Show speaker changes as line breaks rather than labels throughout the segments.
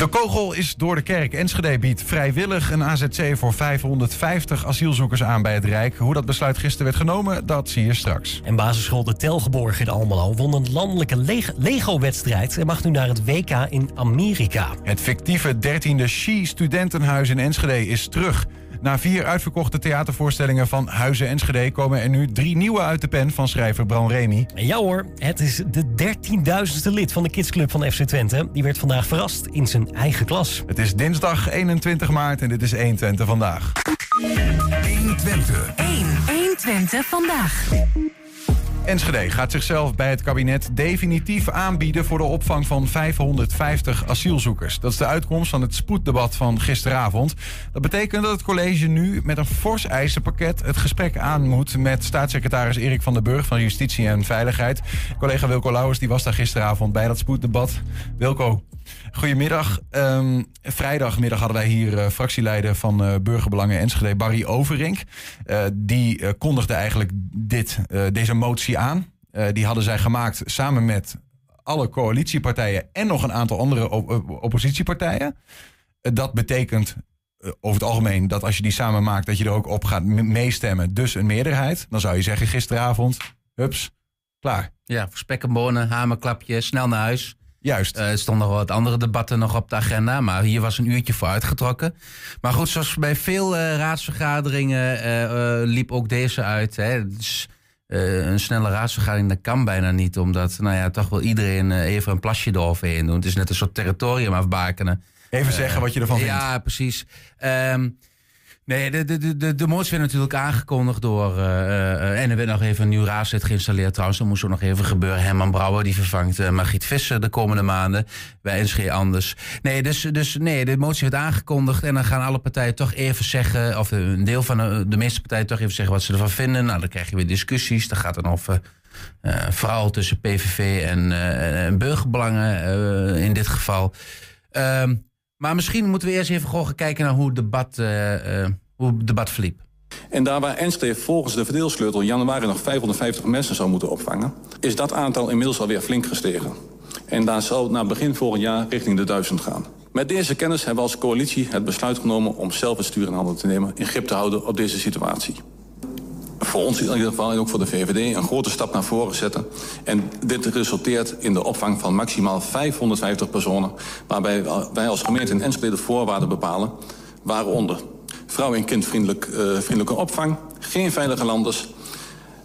De kogel is door de kerk. Enschede biedt vrijwillig een AZC voor 550 asielzoekers aan bij het Rijk. Hoe dat besluit gisteren werd genomen, dat zie je straks.
En basisschool De Telgeborg in Almelo won een landelijke Leg- Lego-wedstrijd... en mag nu naar het WK in Amerika.
Het fictieve 13e She-studentenhuis in Enschede is terug. Na vier uitverkochte theatervoorstellingen van Huizen Enschede... komen er nu drie nieuwe uit de pen van schrijver Bran Remy.
En ja hoor, het is de 13.000ste lid van de kidsclub van FC Twente. Die werd vandaag verrast in zijn eigen klas.
Het is dinsdag 21 maart en dit is 1 Twente vandaag.
1 Twente.
1. 1 Twente vandaag.
Enschede gaat zichzelf bij het kabinet definitief aanbieden voor de opvang van 550 asielzoekers. Dat is de uitkomst van het spoeddebat van gisteravond. Dat betekent dat het college nu met een fors eisenpakket het gesprek aan moet met staatssecretaris Erik van den Burg van Justitie en Veiligheid. Collega Wilco Lauwers die was daar gisteravond bij dat spoeddebat. Wilco, Goedemiddag. Ehm, vrijdagmiddag hadden wij hier eh, fractieleider van eh, Burgerbelangen Enschede, Barry Overink. Eh, die kondigde eigenlijk dit, deze motie aan. Die hadden zij gemaakt samen met alle coalitiepartijen en nog een aantal andere op- op- oppositiepartijen. Dat betekent over het algemeen dat als je die samen maakt, dat je er ook op gaat me- meestemmen. Dus een meerderheid. Dan zou je zeggen gisteravond, hups, klaar.
Ja, spek en bonen, hamerklapje, snel naar huis.
Juist.
Eh, er stonden nog wat andere debatten nog op de agenda, maar hier was een uurtje voor uitgetrokken. Maar goed, zoals bij veel eh, raadsvergaderingen eh, liep ook deze uit. Hè. Dus, een snelle raadsvergadering, dat kan bijna niet, omdat nou ja, toch wel iedereen even een plasje eroverheen doet. Het is net een soort territorium afbakenen.
Even zeggen wat je ervan vindt.
Ja, precies. Ehm, nee, de, de, de- de, motie werd natuurlijk aangekondigd door... eh, eh, en er werd nog even een nieuw raadslid geïnstalleerd trouwens. Dat moest ook nog even gebeuren. Herman Brouwer, die vervangt eh, Margriet Visser de komende maanden. Bij NSG Anders. Nee, dus, dus nee, de motie werd aangekondigd. En dan gaan alle partijen toch even zeggen... of een deel van de, meeste partijen toch even zeggen wat ze ervan vinden. Nou, dan krijg je weer discussies. Dan gaat het over... eh vooral tussen PVV en, eh, en burgerbelangen eh, in dit geval. Ehm, maar misschien moeten we eerst even gaan kijken naar hoe het debat, eh, hoe het debat verliep.
En daar waar Enschede volgens de verdeelsleutel januari nog 550 mensen zou moeten opvangen... is dat aantal inmiddels alweer flink gestegen. En daar zal na begin volgend jaar richting de 1000 gaan. Met deze kennis hebben we als coalitie het besluit genomen... om zelf het stuur in handen te nemen, in grip te houden op deze situatie. Voor ons in ieder geval en ook voor de VVD een grote stap naar voren zetten. En dit resulteert in de opvang van maximaal 550 personen... waarbij wij als gemeente in Enschede de voorwaarden bepalen... waaronder vrouw- en kindvriendelijk, eh, vriendelijke opvang, geen veilige landers...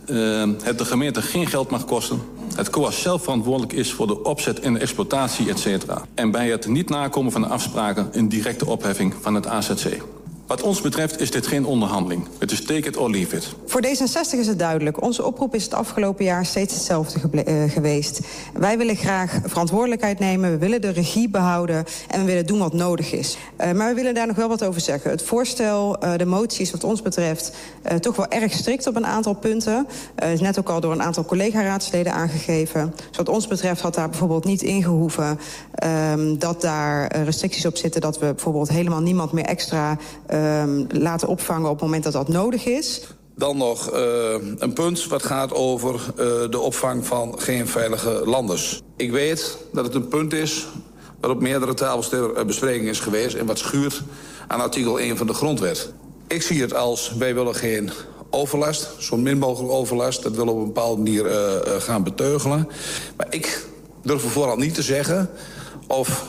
eh, het de gemeente geen geld mag kosten... het COAS zelf verantwoordelijk is voor de opzet en de exploitatie, etc. En bij het niet nakomen van de afspraken... een directe opheffing van het AZC. Wat ons betreft is dit geen onderhandeling. Het is take it or leave it.
Voor D66 is het duidelijk. Onze oproep is het afgelopen jaar steeds hetzelfde eh, geweest. Wij willen graag verantwoordelijkheid nemen. We willen de regie behouden. En we willen doen wat nodig is. Eh, maar we willen daar nog wel wat over zeggen. Het voorstel, eh, de motie is wat ons betreft... toch wel erg strikt op een aantal punten. Is net ook al door een aantal collega-raadsleden aangegeven. Dus wat ons betreft had daar bijvoorbeeld niet ingehoeven... ehm, dat daar restricties op zitten... dat we bijvoorbeeld helemaal niemand meer extra laten opvangen... op het moment dat dat nodig is.
Dan nog eh, een punt wat gaat over eh, de opvang van geen veilige landers. Ik weet dat het een punt is wat op meerdere tafels ter eh, bespreking is geweest... en wat schuurt aan artikel 1 van de grondwet. Ik zie het als, wij willen geen overlast, zo min mogelijk overlast. Dat willen we op een bepaalde manier gaan beteugelen. Maar ik durf vooral niet te zeggen of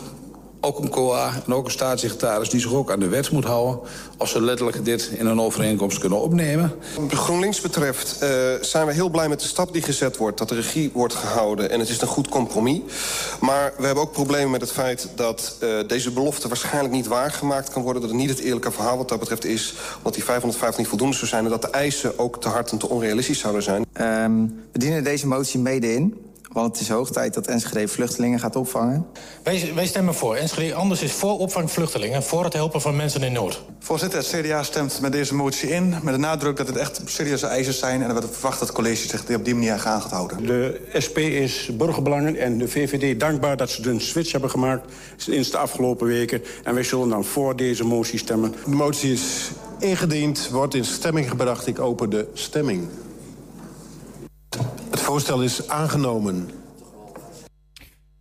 ook een COA en ook een staatssecretaris... die zich ook aan de wet moet houden... of ze letterlijk dit in een overeenkomst kunnen opnemen.
Wat GroenLinks betreft uh, zijn we heel blij met de stap die gezet wordt... dat de regie wordt gehouden en het is een goed compromis. Maar we hebben ook problemen met het feit dat uh, deze belofte... waarschijnlijk niet waargemaakt kan worden. Dat het niet het eerlijke verhaal wat dat betreft is... omdat die 550 niet voldoende zou zijn... en dat de eisen ook te hard en te onrealistisch zouden zijn.
Um, we dienen deze motie mede in... Want het is hoog tijd dat Enschede vluchtelingen gaat opvangen.
Wij, wij stemmen voor. Enschede anders is voor opvang vluchtelingen. Voor het helpen van mensen in nood.
Voorzitter, het CDA stemt met deze motie in. Met de nadruk dat het echt serieuze eisen zijn. En dat we verwachten dat het college zich op die manier aan gaat houden.
De SP is burgerbelangen en de VVD dankbaar dat ze een switch hebben gemaakt. in de afgelopen weken. En wij zullen dan voor deze motie stemmen.
De motie is ingediend, wordt in stemming gebracht. Ik open de stemming. Het voorstel is aangenomen.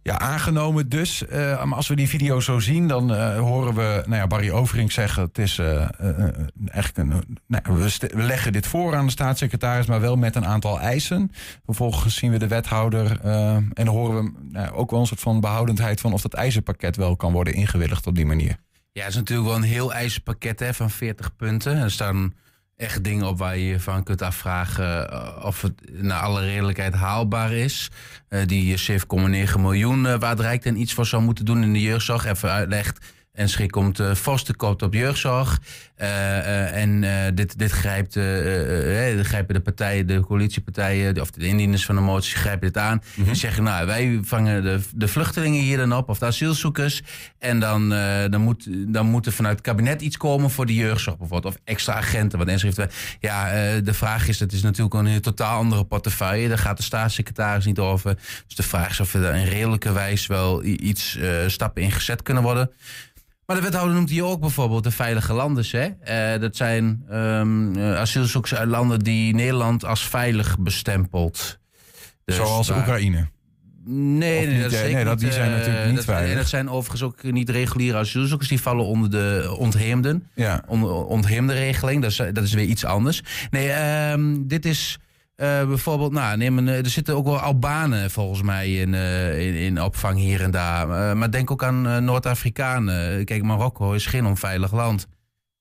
Ja, aangenomen dus. Uh, maar als we die video zo zien, dan uh, horen we nou ja, Barry Overink zeggen... het is uh, eigenlijk een... Nou, we, we, leggen dit voor aan de staatssecretaris, maar wel met een aantal eisen. Vervolgens zien we de wethouder en dan horen we nou, ook wel een soort van behoudendheid... van of dat eisenpakket wel kan worden ingewilligd op die manier.
Ja, het is natuurlijk wel een heel eisenpakket hè, van 40 punten. Er staan echt dingen op waar je je van kunt afvragen uh, of het naar alle redelijkheid haalbaar is. Uh, die 7,9 miljoen uh, waar het Rijk dan iets voor zou moeten doen in de jeugdzorg. Even uitlegt en schrik komt uh, vast tekort op jeugdzorg. Uh, uh, en dit, dit grijpt, grijpen de partijen, de coalitiepartijen, of de indieners van de motie grijpen dit aan. Mm -hmm. En zeggen, nou, wij vangen de, de vluchtelingen hier dan op, of de asielzoekers. En dan, dan, moet, dan moet er vanuit het kabinet iets komen voor de jeugdzorg bijvoorbeeld. Of extra agenten. Want heeft, ja, de vraag is, het is natuurlijk een totaal andere portefeuille. Daar gaat de staatssecretaris niet over. Dus de vraag is of er in redelijke wijze wel iets stappen in gezet kunnen worden. Maar de wethouder noemt hier ook bijvoorbeeld de veilige landen. Hè? Uh, dat zijn um, asielzoekers uit landen die Nederland als veilig bestempelt.
Dus Zoals daar... Oekraïne?
Nee, nee, dat,
niet, nee dat, die zijn natuurlijk niet
dat,
veilig.
En dat zijn overigens ook niet reguliere asielzoekers. Die vallen onder de ontheemden.
Ja.
Onder ontheemde regeling. Dat is, dat is weer iets anders. Nee, um, dit is... Uh, bijvoorbeeld, nou, neem een, er zitten ook wel Albanen volgens mij in, uh, in, opvang hier en daar. Maar denk ook aan Noord-Afrikanen. Kijk, Marokko is geen onveilig land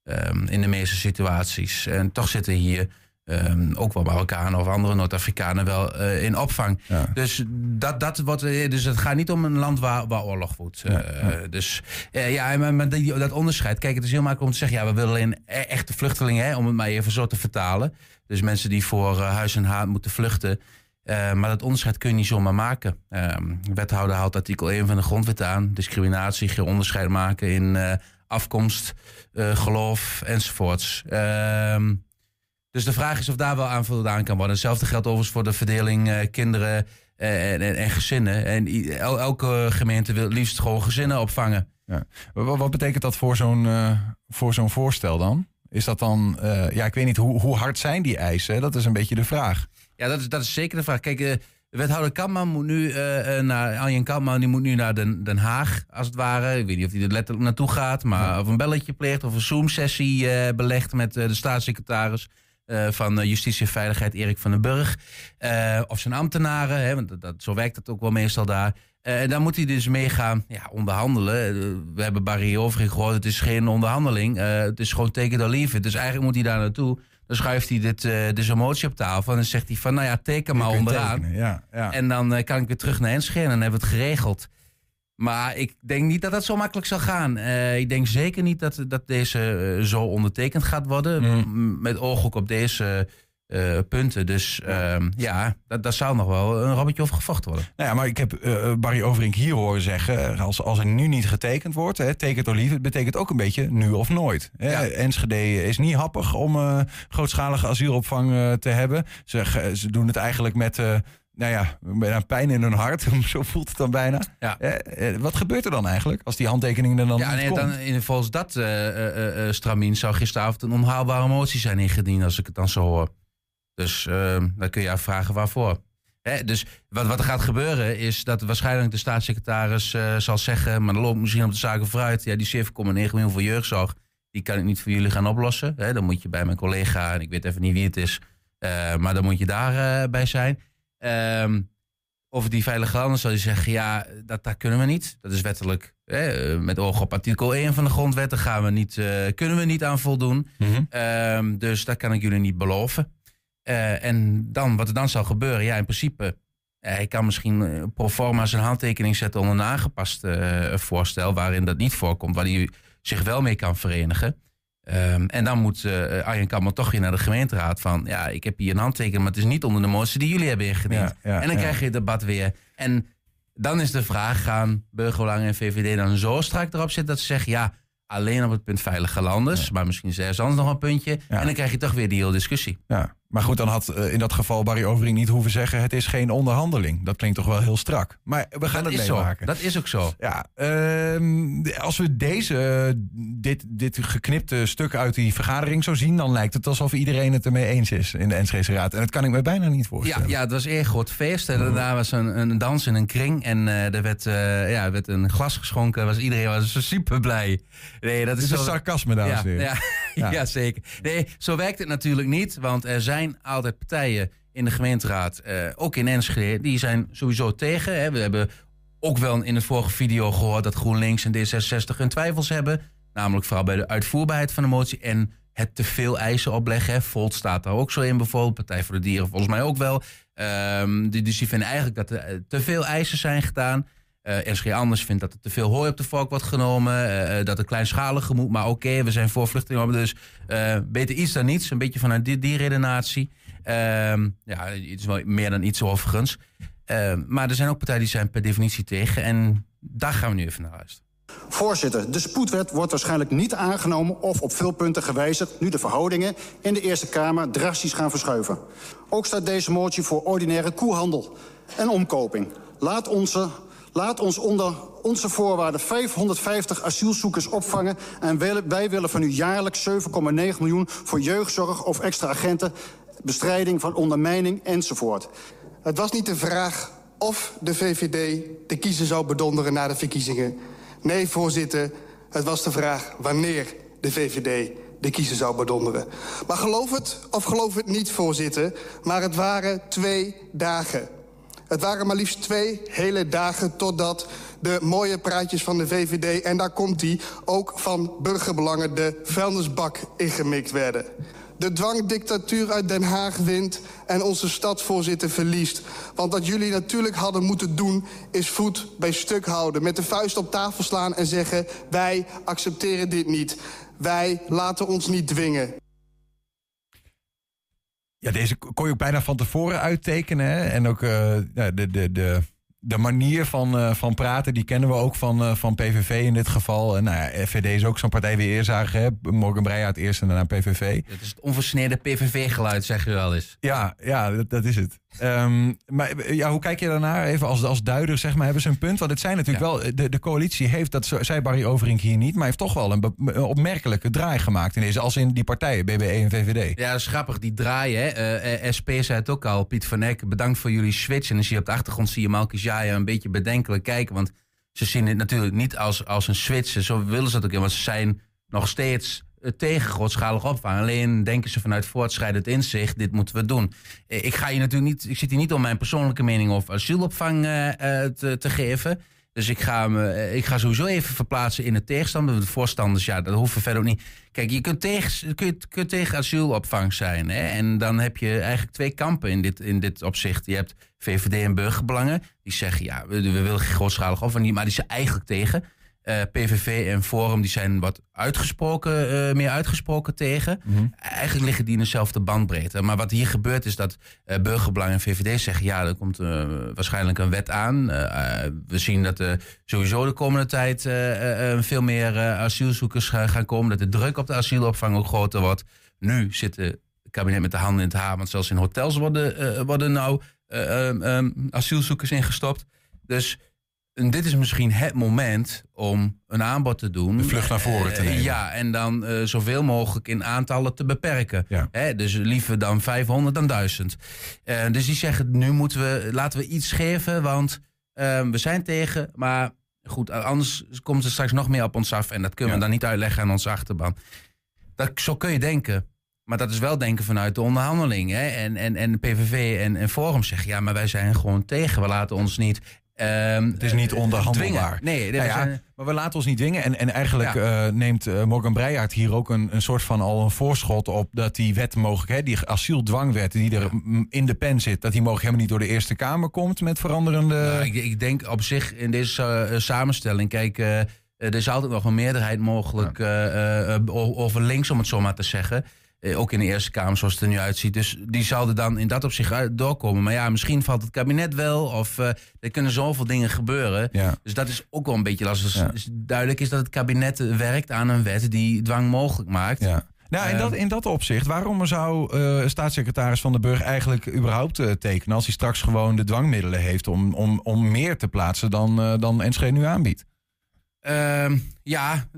um, in de meeste situaties. En toch zitten hier um, ook wel Marokkanen of andere Noord-Afrikanen wel in opvang.
Ja.
Dus, dat, dat wordt, dus het gaat niet om een land waar, waar oorlog woedt.
Ja, ja.
Dus ja, maar, maar die, dat onderscheid. Kijk, het is heel makkelijk om te zeggen, ja, we willen alleen echte vluchtelingen, hè, om het maar even zo te vertalen. Dus mensen die voor huis en haat moeten vluchten. Maar dat onderscheid kun je niet zomaar maken. Uh, wethouder haalt artikel 1 van de grondwet aan. Discriminatie, geen onderscheid maken in afkomst, geloof enzovoorts. Ehm, dus de vraag is of daar wel aan voldaan kan worden. Hetzelfde geldt overigens voor de verdeling kinderen en, en, en, gezinnen. En el, elke gemeente wil liefst gewoon gezinnen opvangen.
Ja. Wat, wat betekent dat voor zo'n voor zo'n voorstel dan? Is dat dan, uh, ja, ik weet niet, hoe, hoe hard zijn die eisen? Dat is een beetje de vraag.
Ja, dat is, dat is zeker de vraag. Kijk, uh, wethouder Kamman moet nu uh, naar, Arjen Kamman, die moet nu naar Den, Den Haag, als het ware. Ik weet niet of hij er letterlijk naartoe gaat, maar ja. of een belletje pleegt of een Zoom-sessie belegt met de staatssecretaris. Uh, van Justitie en Veiligheid Erik van den Burg. Uh, of zijn ambtenaren, hè, want dat, dat, zo werkt het ook wel meestal daar. Uh, en dan moet hij dus meegaan ja, onderhandelen. we hebben Barry Overig gehoord, het is geen onderhandeling. het is gewoon or leave it. Dus eigenlijk moet hij daar naartoe. Dan schuift hij dit, deze motie op tafel en dan zegt hij van... nou ja, teken maar onderaan.
Tekenen, ja, ja.
En dan kan ik weer terug naar Enschede en dan hebben we het geregeld. Maar ik denk niet dat dat zo makkelijk zal gaan. Uh, ik denk zeker niet dat, dat deze uh, zo ondertekend gaat worden. Mm. Met oog ook op deze uh, punten. Dus ja, dat, dat zou nog wel een rabbetje over gevochten worden.
Nou ja, maar ik heb Barry Overink hier horen zeggen... als, als er nu niet getekend wordt, hè, or leave it... betekent ook een beetje nu of nooit. Hè?
Ja.
Enschede is niet happig om grootschalige asielopvang te hebben. Ze, ze doen het eigenlijk met nou ja, bijna pijn in hun hart. Zo voelt het dan bijna.
Ja.
Eh, wat gebeurt er dan eigenlijk als die handtekeningen er dan
ja, nee,
komt?
dan in, volgens dat uh, uh, stramien zou gisteravond een onhaalbare motie zijn ingediend als ik het dan zo hoor. Dus ehm, dan kun je afvragen waarvoor. Hè, dus wat, wat er gaat gebeuren is dat waarschijnlijk de staatssecretaris zal zeggen... maar dan loopt misschien op de zaken vooruit. Ja, die 7,9 miljoen voor jeugdzorg, die kan ik niet voor jullie gaan oplossen. Hè, dan moet je bij mijn collega, en ik weet even niet wie het is... maar dan moet je daarbij bij zijn... Um, over die veilige landen zal je zeggen, ja, dat, dat kunnen we niet. Dat is wettelijk eh, met oog op artikel 1 van de grondwet, daar gaan we niet, eh, kunnen we niet aan voldoen. Ehm, dus dat kan ik jullie niet beloven. Eh, en dan, wat er dan zal gebeuren, ja, in principe, eh, hij kan misschien pro forma zijn handtekening zetten onder een aangepast voorstel, waarin dat niet voorkomt, waar hij zich wel mee kan verenigen. Ehm, en dan moet eh Arjen Kammer toch weer naar de gemeenteraad van... ja, ik heb hier een handtekening, maar het is niet onder de motie die jullie hebben ingediend.
Ja, ja,
en dan
ja.
krijg je het debat weer. En dan is de vraag, gaan Burgerbelangen en VVD dan zo strak erop zitten... dat ze zeggen, ja, alleen op het punt veilige landers... maar misschien is er ergens anders nog een puntje. En dan krijg je toch weer die hele discussie.
Ja, maar goed, dan had eh, in dat geval Barry Overing niet hoeven zeggen... het is geen onderhandeling. Dat klinkt toch wel heel strak. Maar we gaan
Dat
het meemaken.
Dat is ook zo.
Ja, ehm, als we deze, eh, dit, dit geknipte stuk uit die vergadering zo zien... dan lijkt het alsof iedereen het ermee eens is in de Enschede Raad. En dat kan ik me bijna niet
Ja,
voorstellen.
ja, het was een groot feest. En daarna was een, een dans in een kring. En eh, er werd, ja, er werd een glas geschonken. Was, iedereen was super blij. Nee, dat is zo-
sarcasme, dames
ja,
en heren.
Ja,
Ja.
ja. zeker. Nee, zo werkt het natuurlijk niet. Want er zijn altijd partijen in de gemeenteraad, eh, ook in Enschede, die zijn sowieso tegen. Hè. We hebben ook wel in de vorige video gehoord dat GroenLinks en D66 hun twijfels hebben. Namelijk vooral bij de uitvoerbaarheid van de motie en het te veel eisen opleggen. Volt staat daar ook zo in bijvoorbeeld. Partij voor de Dieren volgens mij ook wel. Ehm, dus die vinden eigenlijk dat er eh, te veel eisen zijn gedaan. NSG Anders vindt dat er te veel hooi op de vork wordt genomen. eh, dat er kleinschaliger moet. Maar oké, we zijn voor vluchtelingen. Dus eh, beter iets dan niets. Een beetje vanuit die, die redenatie. Ehm, ja, het is wel meer dan iets overigens. Ehm, maar er zijn ook partijen die zijn per definitie tegen. En daar gaan we nu even naar luisteren.
Voorzitter, de spoedwet wordt waarschijnlijk niet aangenomen of op veel punten gewijzigd... nu de verhoudingen in de Eerste Kamer drastisch gaan verschuiven. Ook staat deze motie voor ordinaire koehandel en omkoping. Laat, onze, laat ons onder onze voorwaarden 550 asielzoekers opvangen... en wij, willen van u jaarlijks 7,9 miljoen voor jeugdzorg of extra agenten... bestrijding van ondermijning enzovoort.
Het was niet de vraag of de VVD de kiezer zou bedonderen na de verkiezingen. Nee, voorzitter, het was de vraag wanneer de VVD de kiezer zou bedonderen. Maar geloof het of geloof het niet, voorzitter, maar het waren twee dagen. Het waren maar liefst twee hele dagen totdat de mooie praatjes van de VVD... en daar komt die, ook van burgerbelangen, de vuilnisbak ingemikt werden. De dwangdictatuur uit Den Haag wint en onze stadsvoorzitter verliest. Want wat jullie natuurlijk hadden moeten doen... is voet bij stuk houden, met de vuist op tafel slaan en zeggen... wij accepteren dit niet. Wij laten ons niet dwingen.
Ja, deze kon je ook bijna van tevoren uittekenen. Hè? En ook eh, de, de, de, de manier van, eh, van praten, die kennen we ook van, eh, van PVV in dit geval. En nou ja, FVD is ook zo'n partij wie eerst zagen. Hè? Morgan Breyaert eerst en daarna PVV.
Dat is het onversneden PVV-geluid, zeg je wel eens.
Ja, ja dat, dat is het. Ehm, maar eh, ja, hoe kijk je daarnaar? Even als, als duider, zeg maar, hebben ze een punt? Want het zijn natuurlijk wel, de, de coalitie heeft, dat zei Barry Overink hier niet, maar heeft toch wel een, opmerkelijke draai gemaakt in deze, als in die partijen, BBE en VVD.
Ja, dat is grappig, die draaien. hè. Eh, eh, SP zei het ook al, Piet van Eck, bedankt voor jullie switch. En dan zie je op de achtergrond zie je Malkis Jaya een beetje bedenkelijk kijken. Want ze zien het natuurlijk niet als, als een switch. Zo willen ze het ook in, want ze zijn nog steeds eh, tegen grootschalig opvang. Alleen denken ze vanuit voortschrijdend inzicht, dit moeten we doen. Eh, Ik ga je natuurlijk niet, ik zit hier niet om mijn persoonlijke mening over asielopvang eh, eh, te, te geven. Dus ik ga, me, ik ga sowieso even verplaatsen in de tegenstander. De voorstanders, ja, dat hoeven verder ook niet. Kijk, je kunt tegen, tegen asielopvang zijn. Hè? En dan heb je eigenlijk twee kampen in dit, in dit opzicht. Je hebt VVD en burgerbelangen. Die zeggen, ja, we, we willen grootschalig opvang. Maar die zijn eigenlijk tegen. Eh, PVV en Forum die zijn wat uitgesproken, eh, meer uitgesproken tegen. Eigenlijk liggen die in dezelfde bandbreedte. Maar wat hier gebeurt is dat eh Burgerbelang en VVD zeggen... ja, er komt waarschijnlijk een wet aan. We zien dat er sowieso de komende tijd veel meer asielzoekers gaan komen. Dat de druk op de asielopvang ook groter wordt. Nu zit het kabinet met de handen in het haar... want zelfs in hotels worden, worden nou asielzoekers ingestopt. Dus... En dit is misschien het moment om een aanbod te doen.
De vlucht naar voren te
Eh,
nemen.
ja, en dan eh, zoveel mogelijk in aantallen te beperken. Hè, dus liever dan 500 dan 1000. Eh, dus die zeggen, nu moeten we, laten we iets geven, want eh, we zijn tegen. Maar goed, anders komt er straks nog meer op ons af. En dat kunnen we dan niet uitleggen aan onze achterban. Dat, zo kun je denken. Maar dat is wel denken vanuit de onderhandeling. Hè? En, en, en de PVV en, en Forum zeggen, ja, maar wij zijn gewoon tegen. We laten ons niet Ehm,
Het is niet
eh,
onderhandelbaar.
Nee,
Nou
er
ja,
zijn-
maar we laten ons niet dwingen. En, en eigenlijk
Ja.
eh, neemt eh, Morgan Breyaert hier ook een, een soort van al een voorschot op dat die wet mogelijk, hè, die asieldwangwet die er in de pen zit, dat die mogelijk helemaal niet door de Eerste Kamer komt met veranderende.
Nou, ik, ik denk op zich in deze samenstelling, kijk, er is altijd nog een meerderheid mogelijk over links, om het zo maar te zeggen. Eh, ook in de Eerste Kamer, zoals het er nu uitziet. Dus die zouden dan in dat opzicht uit- doorkomen. Maar ja, misschien valt het kabinet wel. Of eh, er kunnen zoveel dingen gebeuren.
Ja.
Dus dat is ook wel een beetje lastig. Dus dus duidelijk is dat het kabinet werkt aan een wet die dwang mogelijk maakt.
Ja. Nou, in dat, in dat opzicht, waarom zou eh, staatssecretaris Van den Burg eigenlijk überhaupt eh, tekenen als hij straks gewoon de dwangmiddelen heeft om, om, om meer te plaatsen dan, eh, dan Enschede nu aanbiedt?
Ehm, ja,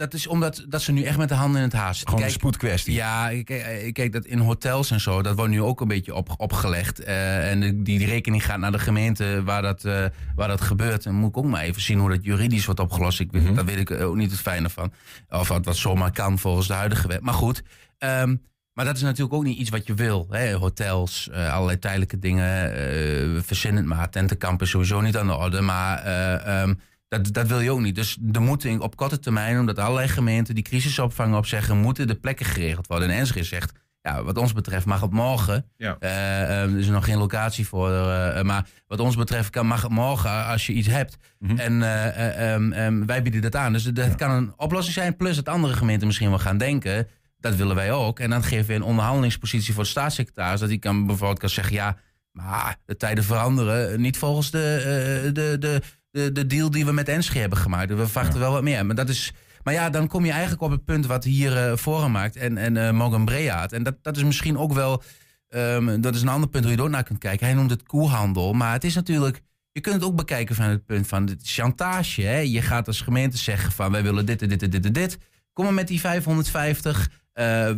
dat is omdat dat ze nu echt met de handen in het haast zitten.
Gewoon een spoedkwestie.
Ja, ik, ik kijk dat in hotels en zo, dat wordt nu ook een beetje op, opgelegd. Eh, en die, die rekening gaat naar de gemeente waar dat, eh, waar dat gebeurt. En moet ik ook maar even zien hoe dat juridisch wordt opgelost. Ik, weet-
Mhm.
Daar weet ik ook niet het fijne van. Of wat, wat zomaar kan volgens de huidige wet. Maar goed, ehm, maar dat is natuurlijk ook niet iets wat je wil. Hè? Hotels, eh, allerlei tijdelijke dingen, eh verzin het maar. Tentenkamp is sowieso niet aan de orde, maar... eh, ehm, dat, dat wil je ook niet. Dus er moeten op korte termijn, omdat allerlei gemeenten die crisisopvang opzeggen, moeten de plekken geregeld worden. En Enschede zegt, ja, wat ons betreft mag het morgen.
Ja.
Eh, er is nog geen locatie voor. eh, maar wat ons betreft kan, mag het morgen als je iets hebt. En eh, eh, ehm, ehm, wij bieden dat aan. Dus dat kan een oplossing zijn. Plus dat andere gemeenten misschien wel gaan denken. Dat willen wij ook. En dan geven we een onderhandelingspositie voor de staatssecretaris. Dat hij kan bijvoorbeeld kan zeggen: ja, maar de tijden veranderen. Niet volgens de, de, de, de, de deal die we met Enschede hebben gemaakt. We verwachten wel wat meer. Maar dat is. Maar ja, dan kom je eigenlijk op het punt wat hier eh Forum maakt en, en eh, Morgan Breaat. En dat, dat is misschien ook wel, ehm, dat is een ander punt waar je er ook naar kunt kijken. Hij noemt het koehandel, maar het is natuurlijk, je kunt het ook bekijken van het punt van is chantage. Hè? Je gaat als gemeente zeggen van wij willen dit en dit en dit en dit. Kom maar met die 550, eh,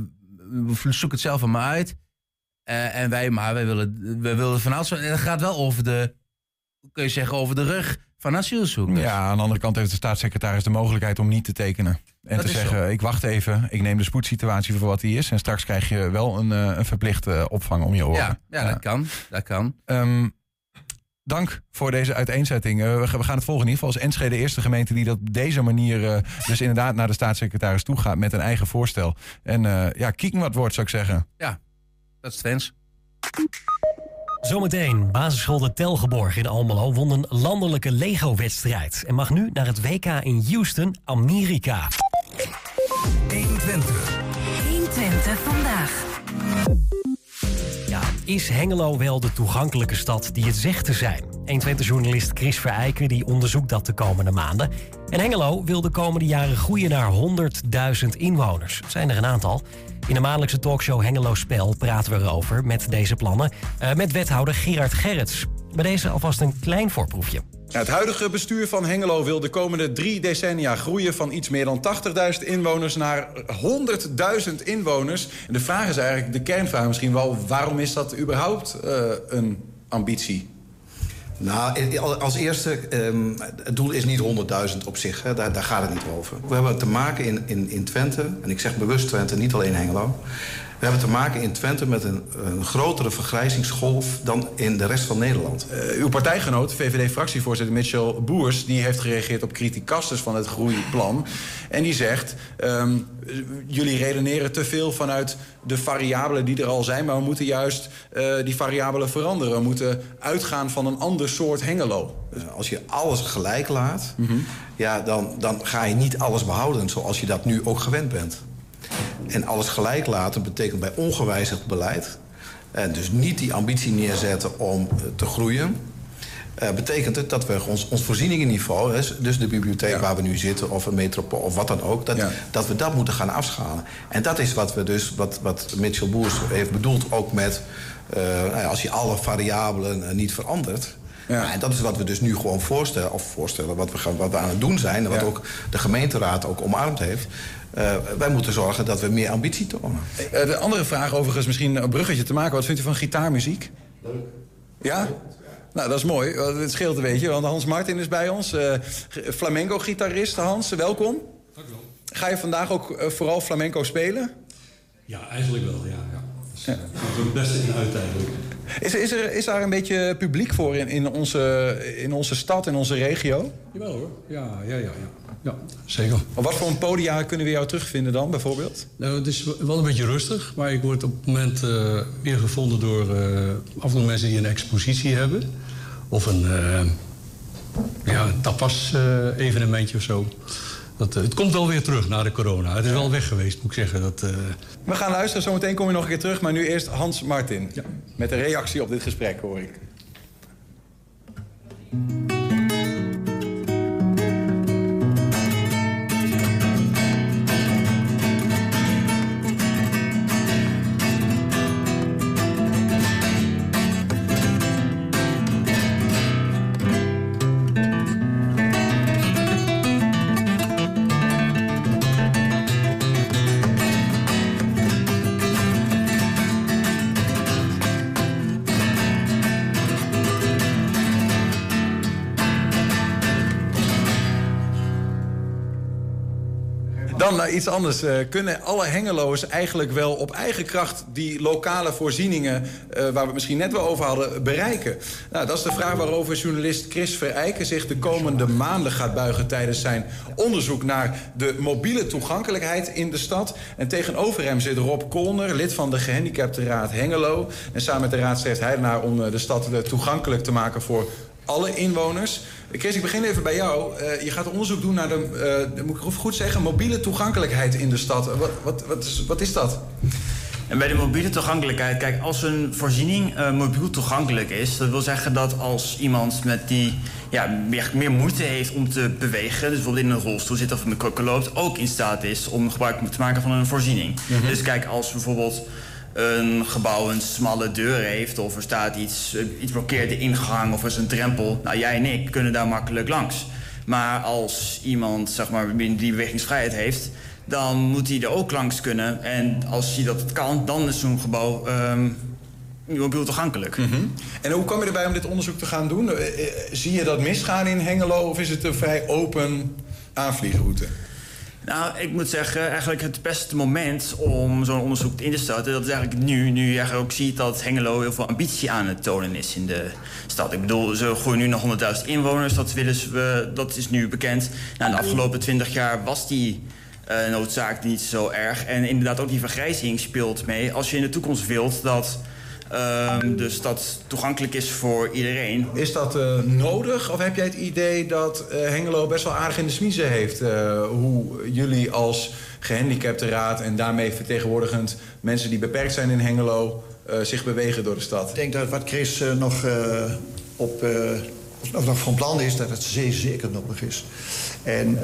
we zoek het zelf maar uit. Eh, en wij, maar wij willen, wij willen van alles. En dat gaat wel over de, kun je zeggen, over de rug van asielzoekers.
Ja, aan de andere kant heeft de staatssecretaris de mogelijkheid om niet te tekenen. En
Dat
te zeggen,
zo.
ik wacht even, ik neem de spoedsituatie voor wat die is. En straks krijg je wel een, eh, een verplichte opvang om je oren.
Ja, ja, dat kan. Dat kan.
Ehm, dank voor deze uiteenzetting. Eh, we, gaan- het volgen in ieder geval. Als Enschede de eerste gemeente die dat op deze manier... eh, dus inderdaad naar de staatssecretaris toe gaat met een eigen voorstel. En eh, ja, kieken wat wordt, zou ik zeggen.
Ja, dat is de wens.
Zometeen, basisschool de Telgeborg in Almelo won een landelijke Lego-wedstrijd. En mag nu naar het WK in Houston, Amerika.
120.
120 vandaag.
Ja, is Hengelo wel de toegankelijke stad die het zegt te zijn? 120-journalist Chris Verijken die onderzoekt dat de komende maanden. En Hengelo wil de komende jaren groeien naar 100.000 inwoners. Het zijn er een aantal. In de maandelijkse talkshow Hengelo Spel praten we erover met deze plannen... eh, met wethouder Gerard Gerrits. Bij deze alvast een klein voorproefje.
Het huidige bestuur van Hengelo wil de komende drie decennia groeien van iets meer dan 80.000 inwoners naar 100.000 inwoners. En de vraag is eigenlijk, de kernvraag misschien wel, waarom is dat überhaupt eh, een ambitie?
Nou, als eerste, ehm, het doel is niet 100.000 op zich. Hè. Daar, daar gaat het niet over. We hebben te maken in, in, in Twente, en ik zeg bewust Twente, niet alleen Hengelo. We hebben te maken in Twente met een, een grotere vergrijzingsgolf dan in de rest van Nederland.
Eh, uw partijgenoot, VVD-fractievoorzitter Mitchell Boers... die heeft gereageerd op criticasters van het groeiplan. En die zegt, ehm, jullie redeneren te veel vanuit de variabelen die er al zijn... maar we moeten juist eh, die variabelen veranderen. We moeten uitgaan van een ander soort Hengelo.
Eh, Als je alles gelijk laat, ja, dan, dan ga je niet alles behouden zoals je dat nu ook gewend bent. En alles gelijk laten betekent bij ongewijzigd beleid... en dus niet die ambitie neerzetten om eh, te groeien... eh, betekent het dat we ons, ons voorzieningenniveau... dus de bibliotheek waar we nu zitten of een metropool of wat dan ook... Dat, dat we dat moeten gaan afschalen. En dat is wat, we dus, wat, wat Mitchell Boers heeft bedoeld ook met... eh, nou ja, als je alle variabelen eh, niet verandert... Ja. en dat is wat we dus nu gewoon voorstellen, of voorstellen wat we, gaan, wat we aan het doen zijn... en wat ook de gemeenteraad ook omarmd heeft... Eh, wij moeten zorgen dat we meer ambitie tonen.
Eh, de andere vraag overigens, misschien een bruggetje te maken. Wat vindt u van gitaarmuziek?
Leuk.
Ja? Nou, dat is mooi. Het scheelt een beetje, want Hans Martin is bij ons. eh, flamenco-gitarist. Hans, welkom.
Dank u wel.
Ga je vandaag ook vooral flamenco spelen?
Ja, eigenlijk wel, ja. ja. Dus, eh, ik het beste in uit eigenlijk.
Is, is, er, is daar een beetje publiek voor in, in, onze, in onze stad, in onze regio?
Jawel hoor, ja, ja, ja. ja. Ja, zeker.
Maar wat voor een podia kunnen we jou terugvinden dan, bijvoorbeeld?
Nou, het is wel een beetje rustig, maar ik word op het moment uh, weer gevonden door uh, af en toe mensen die een expositie hebben. Of een, uh, ja, een tapas-evenementje of zo. Dat, het komt wel weer terug na de corona. Het is wel weg geweest, moet ik zeggen. Dat,
We gaan luisteren, zometeen kom je nog een keer terug. Maar nu eerst Hans Martin. Ja. Met een reactie op dit gesprek, hoor ik. Iets anders. Uh, kunnen alle Hengeloers eigenlijk wel op eigen kracht... die lokale voorzieningen, uh, waar we het misschien net wel over hadden, bereiken? Nou, dat is de vraag waarover journalist Chris Verijken zich de komende maanden gaat buigen... tijdens zijn onderzoek naar de mobiele toegankelijkheid in de stad. En tegenover hem zit Rob Kolner, lid van de Gehandicaptenraad Hengelo. En samen met de raad streeft hij ernaar om de stad toegankelijk te maken voor alle inwoners. Chris, ik begin even bij jou. Uh, je gaat onderzoek doen naar de, uh, moet ik goed zeggen, mobiele toegankelijkheid in de stad. Wat, wat, wat, is, wat is dat?
En bij de mobiele toegankelijkheid, kijk, als een voorziening uh, mobiel toegankelijk is, dat wil zeggen dat als iemand met die ja, meer, meer moeite heeft om te bewegen, dus bijvoorbeeld in een rolstoel zit of met krukken loopt, ook in staat is om gebruik te maken van een voorziening. Mm -hmm. Dus kijk, als bijvoorbeeld een gebouw een smalle deur heeft... of er staat iets, iets blokkeert de ingang of er is een drempel... nou, jij en ik kunnen daar makkelijk langs. Maar als iemand zeg maar, die bewegingsvrijheid heeft... dan moet hij er ook langs kunnen. En als hij dat kan, dan is zo'n gebouw... Um, mobiel toegankelijk.
-hmm. En hoe kwam je erbij om dit onderzoek te gaan doen? Zie je dat misgaan in Hengelo of is het een vrij open aanvliegroute?
Nou, ik moet zeggen, eigenlijk het beste moment om zo'n onderzoek in te starten... dat is eigenlijk nu, nu je ook ziet dat Hengelo heel veel ambitie aan het tonen is in de stad. Ik bedoel, ze groeien nu nog 100.000 inwoners, dat, willen ze, dat is nu bekend. Nou, de afgelopen 20 jaar was die uh, noodzaak niet zo erg. En inderdaad ook die vergrijzing speelt mee. Als je in de toekomst wilt dat... Um, dus dat toegankelijk is voor iedereen.
Is dat uh, nodig? Of heb jij het idee dat uh, Hengelo best wel aardig in de smiezen heeft... Uh, hoe jullie als gehandicapte raad en daarmee vertegenwoordigend... mensen die beperkt zijn in Hengelo zich bewegen door de stad?
Ik denk dat wat Chris nog, op, of nog van plan is, dat het zeer zeker nodig is. En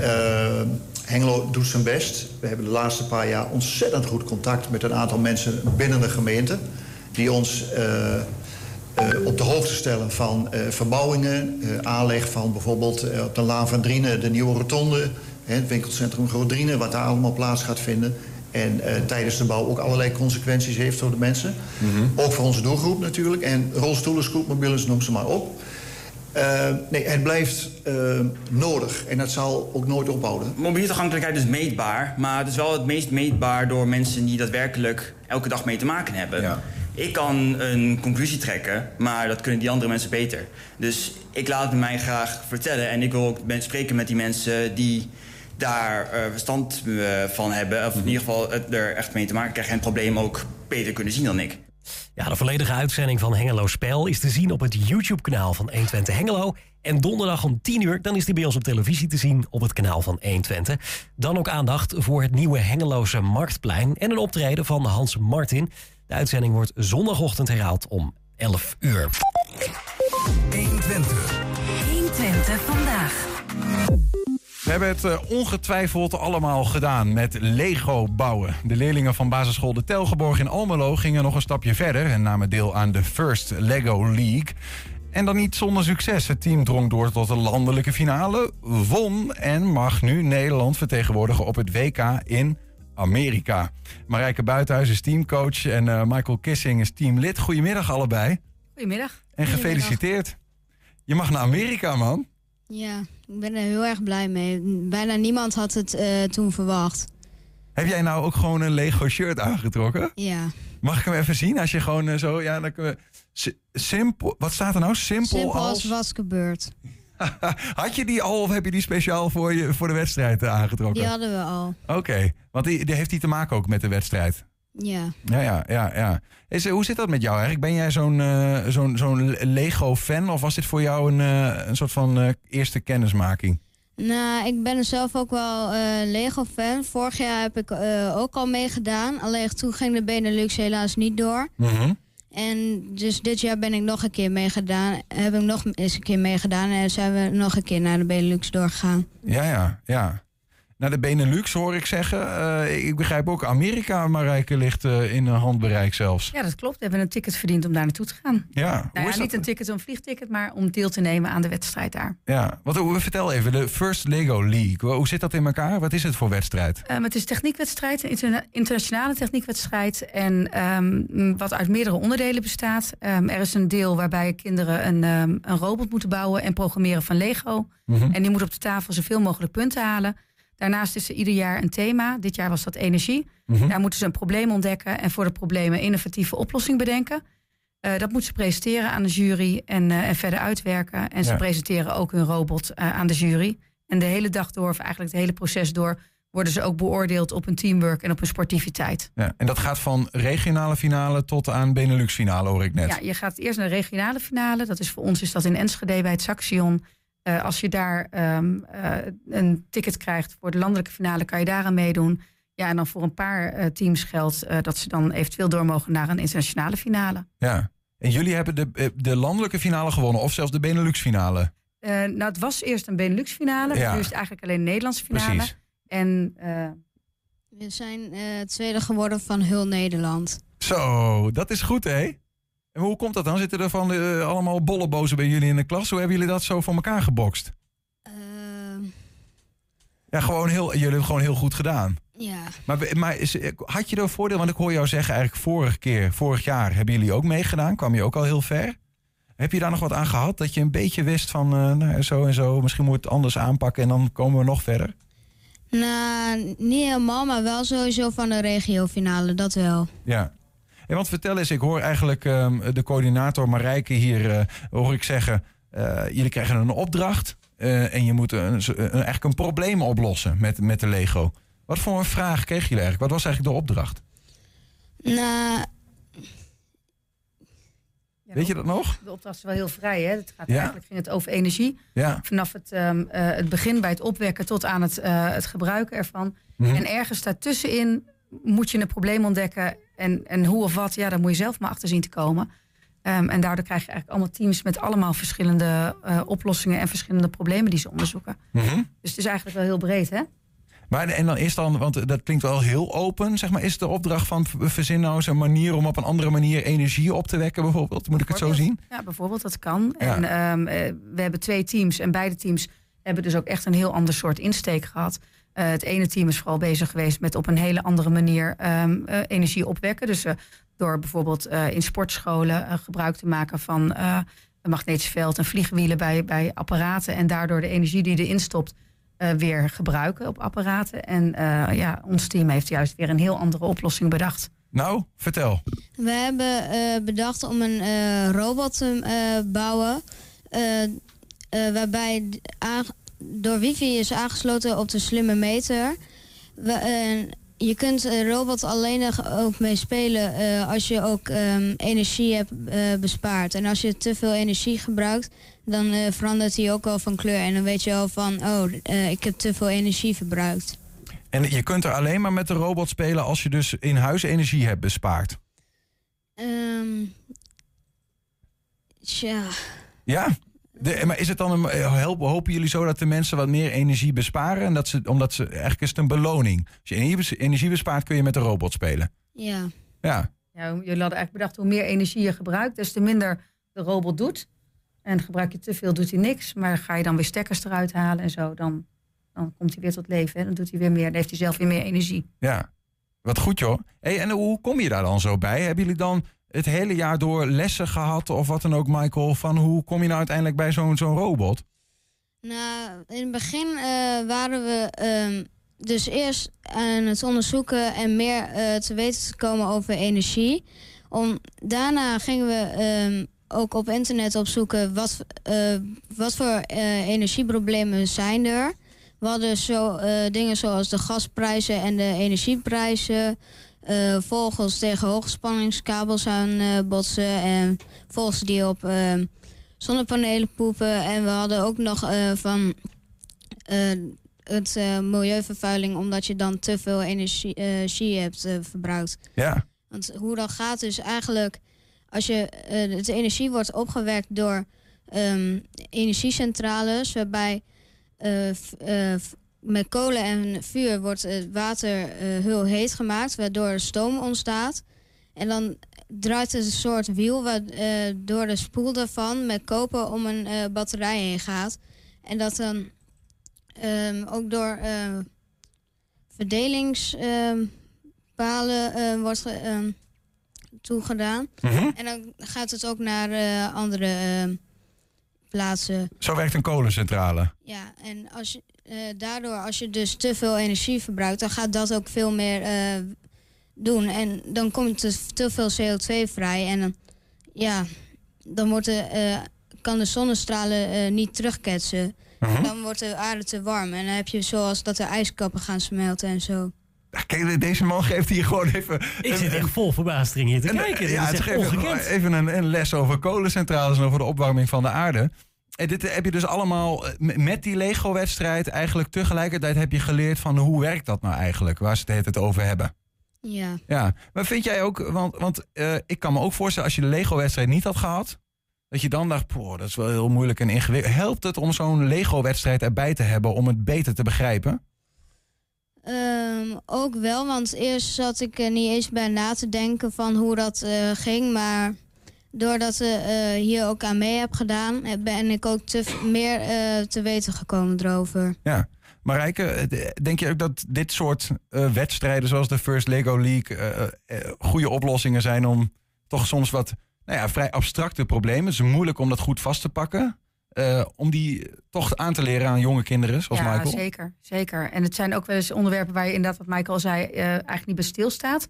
Hengelo doet zijn best. We hebben de laatste paar jaar ontzettend goed contact... met een aantal mensen binnen de gemeente die ons uh, uh, op de hoogte stellen van uh, verbouwingen. aanleg van bijvoorbeeld op de Laan van Drienen de nieuwe rotonde. het winkelcentrum Grodrine, wat daar allemaal plaats gaat vinden. En tijdens de bouw ook allerlei consequenties heeft voor de mensen. Mm -hmm. Ook voor onze doelgroep natuurlijk. En rolstoelen, scootmobielen, noem ze maar op. Uh, nee, het blijft uh, nodig en dat zal ook nooit ophouden.
Mobiele toegankelijkheid is meetbaar, maar het is wel het meest meetbaar door mensen die daadwerkelijk elke dag mee te maken hebben. Ja. Ik kan een conclusie trekken, maar dat kunnen die andere mensen beter. Dus ik laat het mij graag vertellen en ik wil ook spreken met die mensen die daar uh, verstand van hebben. Of in ieder geval er echt mee te maken krijgen en het probleem ook beter kunnen zien dan ik.
Ja, de volledige uitzending van Hengelo Spel is te zien op het YouTube-kanaal van 120 Hengelo. En donderdag om 10 uur, dan is die bij ons op televisie te zien op het kanaal van 120. Dan ook aandacht voor het nieuwe Hengeloze Marktplein en een optreden van Hans Martin. De uitzending wordt zondagochtend herhaald om 11 uur.
120. 120 vandaag.
We hebben het uh, ongetwijfeld allemaal gedaan met Lego bouwen. De leerlingen van basisschool De Telgeborg in Almelo gingen nog een stapje verder en namen deel aan de First Lego League. En dan niet zonder succes. Het team drong door tot de landelijke finale, won en mag nu Nederland vertegenwoordigen op het WK in Amerika. Marijke Buitenhuis is teamcoach en uh, Michael Kissing is teamlid. Goedemiddag allebei.
Goedemiddag.
En gefeliciteerd. Je mag naar Amerika, man.
Ja, ik ben er heel erg blij mee. Bijna niemand had het uh, toen verwacht.
Heb jij nou ook gewoon een Lego shirt aangetrokken?
Ja.
Mag ik hem even zien? Als je gewoon uh, zo, ja, dan kunnen we
Si- simpel, wat staat er nou? Simpel,
Simpel als
als...
was gebeurd.
Had je die al of heb je die speciaal voor, je, voor de wedstrijd eh, aangetrokken?
Die hadden we al.
Oké, want die, die heeft die te maken ook met de wedstrijd.
Ja.
Ja, ja, ja. ja. Is, hoe zit dat met jou eigenlijk? Ben jij zo'n eh, zo'n zo'n Lego-fan of was dit voor jou een, eh, een soort van eerste kennismaking?
Nou, ik ben zelf ook wel Lego-fan. Vorig jaar heb ik ook al meegedaan. Alleen toen ging de Benelux helaas niet door.
Mhm.
En dus dit jaar ben ik nog een keer meegedaan. Heb ik nog eens een keer meegedaan. En zijn we nog een keer naar de Benelux doorgegaan.
Ja, ja, ja. Naar de Benelux hoor ik zeggen. Eh, ik begrijp ook Amerika, Marijke, ligt eh, in een handbereik zelfs.
Ja, dat klopt. We hebben een ticket verdiend om daar naartoe te gaan.
Ja,
Nou ja, niet een ticket, een vliegticket, maar om deel te nemen aan de wedstrijd daar.
Ja, wat, vertel even, de First Lego League. Hoe zit dat in elkaar? Wat is het voor wedstrijd?
Um, het is een techniekwedstrijd, een interna- internationale techniekwedstrijd. En ehm, wat uit meerdere onderdelen bestaat. Ehm, er is een deel waarbij kinderen een, ehm, een robot moeten bouwen en programmeren van Lego.
Mhm.
En die moet op de tafel zoveel mogelijk punten halen. Daarnaast is er ieder jaar een thema. Dit jaar was dat energie.
Mhm.
Daar moeten ze een probleem ontdekken en voor de problemen innovatieve oplossing bedenken. Eh, dat moeten ze presenteren aan de jury en, eh, en verder uitwerken. En ze
Ja.
presenteren ook hun robot eh, aan de jury. En de hele dag door, of eigenlijk het hele proces door, worden ze ook beoordeeld op hun teamwork en op hun sportiviteit.
Ja, en dat gaat van regionale finale tot aan Benelux finale, hoor ik net.
Ja, je gaat eerst naar de regionale finale. Dat is voor ons is dat in Enschede bij het Saxion. Eh, als je daar ehm, eh, een ticket krijgt voor de landelijke finale, kan je daaraan meedoen. Ja, en dan voor een paar eh, teams geldt eh, dat ze dan eventueel door mogen naar een internationale finale.
Ja. En jullie hebben de, de landelijke finale gewonnen, of zelfs de Benelux finale.
Eh, nou, het was eerst een Benelux finale.
Ja.
Nu is het eigenlijk alleen een Nederlandse finale.
Precies.
En eh,
We zijn eh, tweede geworden van heel Nederland.
Zo, dat is goed, hè? En hoe komt dat dan? Zitten er van eh, allemaal bollebozen bij jullie in de klas? Hoe hebben jullie dat zo voor elkaar gebokst?
Ehm,
Ja, gewoon heel, jullie hebben het gewoon heel goed gedaan.
ja.
Maar, maar is- had je er een voordeel? Want ik hoor jou zeggen, eigenlijk vorige keer, vorig jaar, hebben jullie ook meegedaan? Kwam je ook al heel ver? Heb je daar nog wat aan gehad? Dat je een beetje wist van eh, nou, zo en zo, misschien moet je het anders aanpakken en dan komen we nog verder?
Nou, niet helemaal, maar wel sowieso van de regiofinale, dat wel.
Ja. En want vertel eens, ik hoor eigenlijk ehm, de coördinator Marijke hier, eh, hoor ik zeggen, eh, jullie krijgen een opdracht eh, en je moet een, een, eigenlijk een probleem oplossen met, met de Lego. Wat voor een vraag kregen jullie eigenlijk? Wat was eigenlijk de opdracht?
Nou,
Weet je dat nog?
de opdracht is wel heel vrij. Hè? Het gaat,
Ja.
Eigenlijk ging het over energie.
Ja.
Vanaf het, ehm, eh, het begin bij het opwekken tot aan het, eh, het gebruiken ervan.
Mhm.
En ergens daartussenin moet je een probleem ontdekken. En, en hoe of wat, ja, daar moet je zelf maar achter zien te komen. Ehm, en daardoor krijg je eigenlijk allemaal teams met allemaal verschillende eh, oplossingen en verschillende problemen die ze onderzoeken.
Mhm.
Dus het is eigenlijk wel heel breed, hè?
Maar en dan is dan, want dat klinkt wel heel open, zeg maar, is de opdracht van verzin nou eens een manier om op een andere manier energie op te wekken, bijvoorbeeld? Moet ik het zo zien?
Ja, bijvoorbeeld, dat kan.
Ja.
En ehm, eh, we hebben twee teams en beide teams hebben dus ook echt een heel ander soort insteek gehad. Eh, het ene team is vooral bezig geweest met op een hele andere manier ehm, eh, energie opwekken. Dus eh, door bijvoorbeeld eh, in sportscholen gebruik te maken van eh, een magnetisch veld en vliegwielen bij, bij apparaten. En daardoor de energie die erin stopt eh, weer gebruiken op apparaten. En eh, ja, ons team heeft juist weer een heel andere oplossing bedacht.
Nou, vertel.
we hebben eh, bedacht om een eh, robot te bouwen. eh, eh, waarbij door wifi is aangesloten op de slimme meter. We, eh, je kunt een robot alleen ook mee spelen eh, als je ook ehm, energie hebt eh, bespaard. En als je te veel energie gebruikt, dan eh, verandert hij ook al van kleur. En dan weet je al van, oh, eh, ik heb te veel energie verbruikt.
En je kunt er alleen maar met de robot spelen als je dus in huis energie hebt bespaard.
Tja,
Ja? De, maar is het dan een, eh, helpen, hopen jullie zo dat de mensen wat meer energie besparen? En dat ze, omdat ze, eigenlijk is het een beloning. Als je energie, bespaart, kun je met de robot spelen.
ja.
Ja.
Ja, jullie hadden eigenlijk bedacht hoe meer energie je gebruikt, des te minder de robot doet. En gebruik je te veel, doet hij niks. Maar ga je dan weer stekkers eruit halen en zo, dan, dan komt hij weer tot leven. En dan doet hij weer meer, dan heeft hij zelf weer meer energie.
Ja, wat goed joh. Hey, en hoe kom je daar dan zo bij? Hebben jullie dan het hele jaar door lessen gehad of wat dan ook, Michael? Van hoe kom je nou uiteindelijk bij zo'n zo'n robot?
Nou, in het begin eh, waren we ehm, dus eerst aan het onderzoeken en meer eh, te weten te komen over energie. Om, daarna gingen we ehm, ook op internet opzoeken wat, eh, wat voor energieproblemen zijn er. We hadden zo, dingen zoals de gasprijzen en de energieprijzen. Eh, vogels tegen hoogspanningskabels aan eh, botsen. En vogels die op ehm, zonnepanelen poepen. En we hadden ook nog eh, van eh, het eh, milieuvervuiling... omdat je dan te veel energie, eh, hebt eh, verbruikt.
Ja.
Want hoe dat gaat is eigenlijk... als je eh, de energie wordt opgewekt door ehm, energiecentrales... waarbij eh, eh, met kolen en vuur wordt het water eh, heel heet gemaakt... waardoor stoom ontstaat. En dan draait het een soort wiel waardoor de spoel daarvan met koper om een eh, batterij heen gaat. En dat dan ehm, ook door eh, verdelingspalen eh, wordt ehm, toegedaan.
Mhm.
En dan gaat het ook naar eh, andere ehm, plaatsen.
Zo werkt een kolencentrale.
Ja, en als je, eh, daardoor, als je dus te veel energie verbruikt, dan gaat dat ook veel meer eh, doen. En dan komt er te veel CO2 vrij. En dan, ja, dan wordt de, eh, kan de zonnestralen eh, niet terugketsen.
Mhm.
Dan wordt de aarde te warm. En dan heb je zoals dat de ijskappen gaan smelten en zo.
Kijk, deze man geeft hier gewoon even...
Ik zit echt vol verbazing hier te
En,
kijken.
Ja,
is
het
echt
geeft
ongekend.
even een, een les over kolencentrales en over de opwarming van de aarde. En dit heb je dus allemaal eh, met die Lego-wedstrijd eigenlijk tegelijkertijd heb je geleerd van hoe werkt dat nou eigenlijk, waar ze het het over hebben.
Ja.
Ja, maar vind jij ook, want, want eh, ik kan me ook voorstellen als je de Lego-wedstrijd niet had gehad, dat je dan dacht, poh, dat is wel heel moeilijk en ingewikkeld. Helpt het om zo'n Lego-wedstrijd erbij te hebben om het beter te begrijpen?
Ehm, ook wel, want eerst zat ik er niet eens bij na te denken van hoe dat eh, ging. Maar doordat ik eh, hier ook aan mee heb gedaan, eh, ben ik ook te, meer eh, te weten gekomen erover.
Ja. Marijke, denk je ook dat dit soort eh, wedstrijden zoals de First Lego League goede oplossingen zijn om toch soms wat nou ja, vrij abstracte problemen, het is moeilijk om dat goed vast te pakken, eh, om die toch aan te leren aan jonge kinderen zoals
ja,
Michael?
zeker, zeker. En het zijn ook wel eens onderwerpen waar je inderdaad, wat Michael al zei, eh, eigenlijk niet bij stilstaat.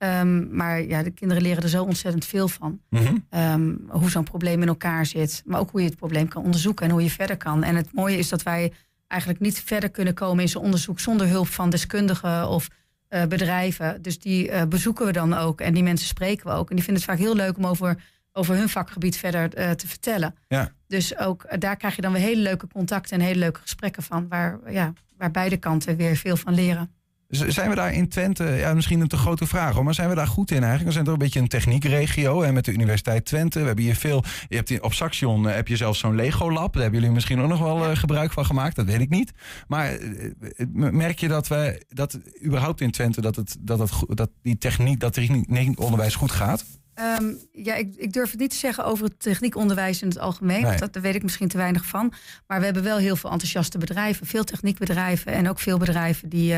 Ehm, maar ja, de kinderen leren er zo ontzettend veel van.
Mhm.
Ehm, hoe zo'n probleem in elkaar zit. Maar ook hoe je het probleem kan onderzoeken en hoe je verder kan. En het mooie is dat wij eigenlijk niet verder kunnen komen in zo'n onderzoek zonder hulp van deskundigen of eh, bedrijven. Dus die eh, bezoeken we dan ook en die mensen spreken we ook. En die vinden het vaak heel leuk om over, over hun vakgebied verder eh, te vertellen.
Ja.
Dus ook daar krijg je dan weer hele leuke contacten en hele leuke gesprekken van, waar, ja, waar beide kanten weer veel van leren.
Zijn we daar in Twente, ja, misschien een te grote vraag, hoor, maar zijn we daar goed in eigenlijk? We zijn toch een beetje een techniekregio en met de Universiteit Twente. We hebben hier veel. Je hebt op Saxion eh, heb je zelfs zo'n Lego-lab. Daar hebben jullie misschien ook nog wel eh, gebruik van gemaakt, dat weet ik niet. Maar eh, merk je dat we dat überhaupt in Twente dat, het, dat, het, dat die techniek, dat techniekonderwijs goed gaat?
Ehm, ja, ik, ik durf het niet te zeggen over het techniekonderwijs in het algemeen.
Nee.
Dat, daar weet ik misschien te weinig van. Maar we hebben wel heel veel enthousiaste bedrijven. Veel techniekbedrijven en ook veel bedrijven die,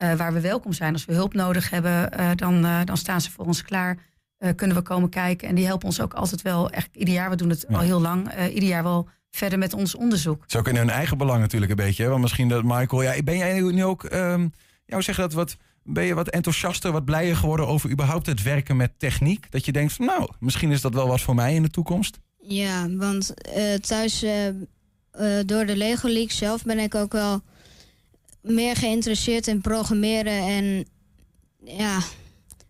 eh, waar we welkom zijn. Als we hulp nodig hebben, eh, dan, eh, dan staan ze voor ons klaar. Eh, kunnen we komen kijken. En die helpen ons ook altijd wel, echt ieder jaar. We doen het al heel lang. eh, ieder jaar wel verder met ons onderzoek.
Het is ook in hun eigen belang natuurlijk een beetje. Hè? Want misschien dat Michael, ja, ben jij nu ook, ehm ja, hoe zeg je dat, wat, ben je wat enthousiaster, wat blijer geworden over überhaupt het werken met techniek? Dat je denkt, van, nou, misschien is dat wel wat voor mij in de toekomst.
Ja, want eh, thuis door de Lego League zelf ben ik ook wel meer geïnteresseerd in programmeren en ja,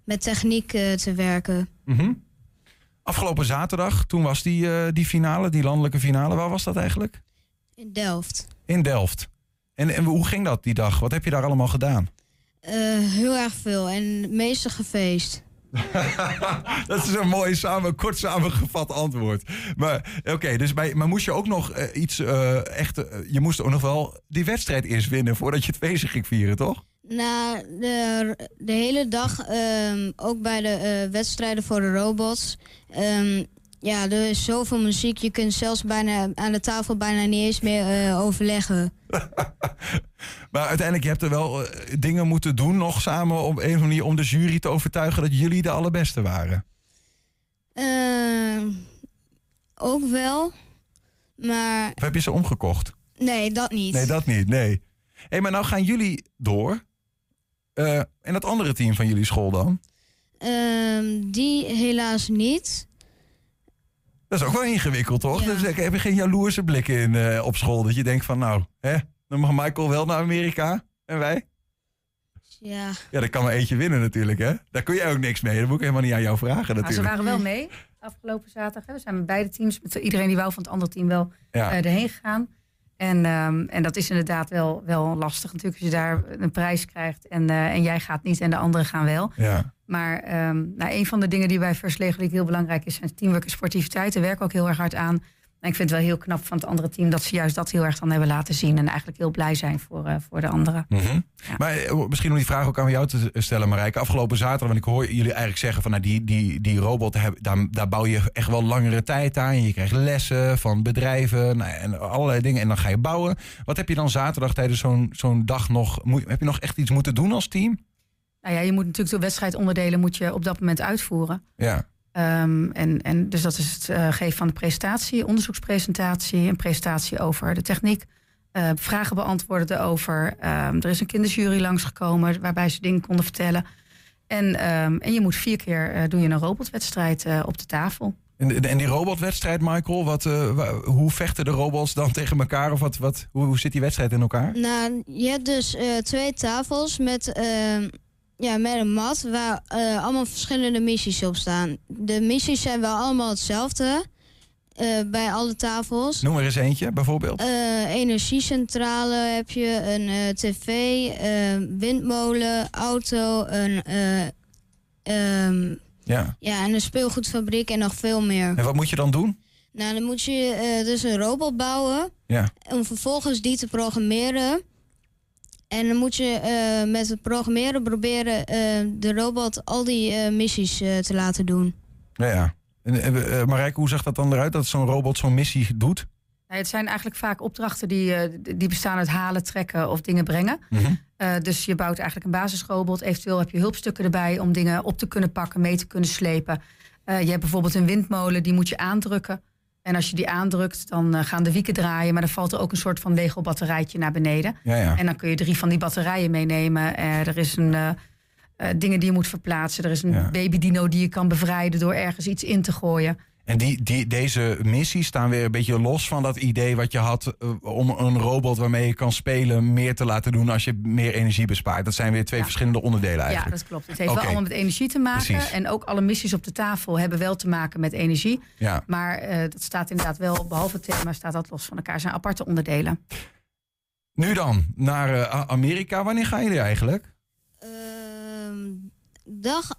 met techniek eh, te werken.
Mhm. Afgelopen zaterdag, toen was die, eh, die finale, die landelijke finale. Waar was dat eigenlijk?
In Delft.
In Delft. En, en hoe ging dat die dag? Wat heb je daar allemaal gedaan?
Eh, heel erg veel en meeste gefeest.
Dat is een mooi samen, kort samengevat antwoord. Maar oké, dus bij, maar moest je ook nog eh, iets eh, echt... eh, je moest ook nog wel die wedstrijd eerst winnen voordat je het feestje ging vieren, toch?
Na de, de hele dag, ehm, ook bij de wedstrijden voor de robots. ehm, ja, er is zoveel muziek. Je kunt zelfs bijna aan de tafel bijna niet eens meer eh, overleggen.
Maar uiteindelijk, je hebt er wel eh, dingen moeten doen nog samen op een of andere manier om de jury te overtuigen dat jullie de allerbeste waren.
Ehm, ook wel, maar
Of heb je ze omgekocht?
nee, dat niet.
Nee, dat niet, nee. Hé, maar nou gaan jullie door. Eh, en dat andere team van jullie school dan?
Ehm, die helaas niet.
Dat is ook wel ingewikkeld, toch? Dus ik heb je geen jaloerse blikken in, eh, op school. Dat je denkt van, nou, hè, dan mag Michael wel naar Amerika. En wij?
Ja.
Ja, dat kan maar eentje winnen natuurlijk, hè? Daar kun je ook niks mee. Dat moet ik helemaal niet aan jou vragen
Maar
natuurlijk.
ze waren wel mee afgelopen zaterdag. Hè. We zijn met beide teams, met iedereen die wou van het andere team wel
Ja.
eh, erheen gegaan. En, ehm, en dat is inderdaad wel, wel lastig natuurlijk als je daar een prijs krijgt en, eh, en jij gaat niet en de anderen gaan wel.
Ja.
Maar ehm, nou, een van de dingen die bij First Lego heel belangrijk is, zijn teamwork en sportiviteit. Daar werken ook heel erg hard aan. En ik vind het wel heel knap van het andere team dat ze juist dat heel erg dan hebben laten zien. En eigenlijk heel blij zijn voor, eh, voor de anderen.
Mhm. Maar eh, misschien om die vraag ook aan jou te stellen, Marijke. Afgelopen zaterdag, want ik hoor jullie eigenlijk zeggen van nou, die, die, die robot, daar, daar, daar bouw je echt wel langere tijd aan. Je krijgt lessen van bedrijven nou, en allerlei dingen. En dan ga je bouwen. Wat heb je dan zaterdag tijdens zo'n zo'n dag nog? Moet, heb je nog echt iets moeten doen als team?
Nou ja, je moet natuurlijk de wedstrijdonderdelen moet je op dat moment uitvoeren.
Ja.
Ehm, en, en dus dat is het eh, geven van de presentatie, onderzoekspresentatie, een presentatie over de techniek, eh, vragen beantwoorden erover. Ehm, er is een kinderjury langsgekomen waarbij ze dingen konden vertellen. En, ehm, en je moet vier keer uh, doe je een robotwedstrijd uh, op de tafel.
En, en die robotwedstrijd, Michael, wat, uh, wa, hoe vechten de robots dan tegen elkaar? Of wat, wat, hoe, hoe zit die wedstrijd in elkaar?
Nou, je hebt dus twee tafels met ja, met een mat waar uh, allemaal verschillende missies op staan. De missies zijn wel allemaal hetzelfde uh, bij alle tafels.
Noem er eens eentje, bijvoorbeeld.
Uh, energiecentrale heb je, een tv, windmolen, auto, een, um,
ja.
Ja, en een speelgoedfabriek en nog veel meer.
En wat moet je dan doen?
Nou, dan moet je dus een robot bouwen
ja.
om vervolgens die te programmeren. En dan moet je uh, met het programmeren proberen uh, de robot al die uh, missies te laten doen.
Ja, ja. En, Marijke, hoe zag dat dan eruit dat zo'n robot zo'n missie doet?
Ja, het zijn eigenlijk vaak opdrachten die, die bestaan uit halen, trekken of dingen brengen.
Mm -hmm.
dus je bouwt eigenlijk een basisrobot. Eventueel heb je hulpstukken erbij om dingen op te kunnen pakken, mee te kunnen slepen. je hebt bijvoorbeeld een windmolen, die moet je aandrukken. En als je die aandrukt, dan uh, gaan de wieken draaien. Maar dan valt er ook een soort van Lego-batterijtje naar beneden.
Ja, ja.
En dan kun je drie van die batterijen meenemen. Uh, er is een, uh, dingen die je moet verplaatsen. Er is een
Ja.
babydino die je kan bevrijden door ergens iets in te gooien.
En die, die, deze missies staan weer een beetje los van dat idee wat je had eh, om een robot waarmee je kan spelen meer te laten doen als je meer energie bespaart. Dat zijn weer twee verschillende onderdelen
Ja,
eigenlijk.
dat klopt. Het heeft wel allemaal met energie te maken.
Precies.
En ook alle missies op de tafel hebben wel te maken met energie.
Ja.
Maar eh, dat staat inderdaad wel, behalve het thema, staat dat los van elkaar. Het zijn aparte onderdelen.
Nu dan, naar eh, Amerika. Wanneer gaan jullie eigenlijk?
Ehm, dag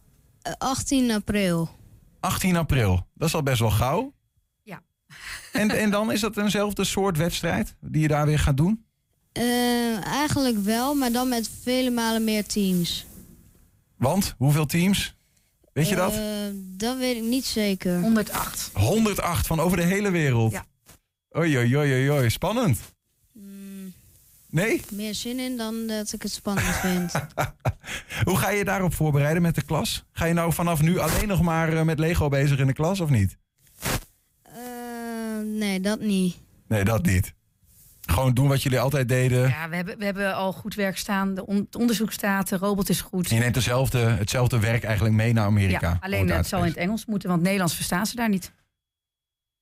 eh, 18 april.
18 april. Dat is al best wel gauw.
Ja.
En, en dan is dat eenzelfde soort wedstrijd die je daar weer gaat doen?
Eh, eigenlijk wel, maar dan met vele malen meer teams.
Want hoeveel teams? Weet je dat?
Eh, dat weet ik niet zeker.
108.
108 van over de hele wereld.
Ja.
Oei, oei, oei, oei. Spannend. Nee?
Meer zin in dan dat ik het spannend vind.
Hoe ga je daarop voorbereiden met de klas? Ga je nou vanaf nu alleen nog maar eh, met Lego bezig in de klas of niet?
Eh, nee, dat niet.
Nee, dat niet. Gewoon doen wat jullie altijd deden.
Ja, we hebben, we hebben al goed werk staan. De on- het onderzoek staat, de robot is goed.
Je neemt dezelfde, hetzelfde werk eigenlijk mee naar Amerika.
Ja, alleen het
te
zal in het Engels moeten, want Nederlands verstaan ze daar niet.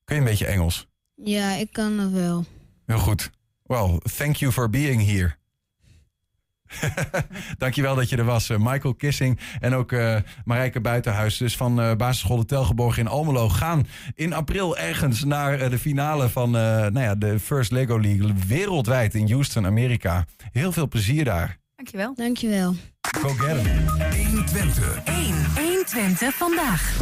Kun je een beetje Engels?
Ja, ik kan nog wel.
Heel goed. Well, thank you for being here. Dankjewel dat je er was. eh, Michael Kissing en ook eh Marijke Buitenhuis. Dus van eh, basisschool de Telgeborg in Almelo. Gaan in april ergens naar de finale van eh, nou ja, de First Lego League. Wereldwijd in Houston, Amerika. Heel veel plezier daar.
Dankjewel.
Dankjewel.
Go get 'em.
120.
1. 120 vandaag.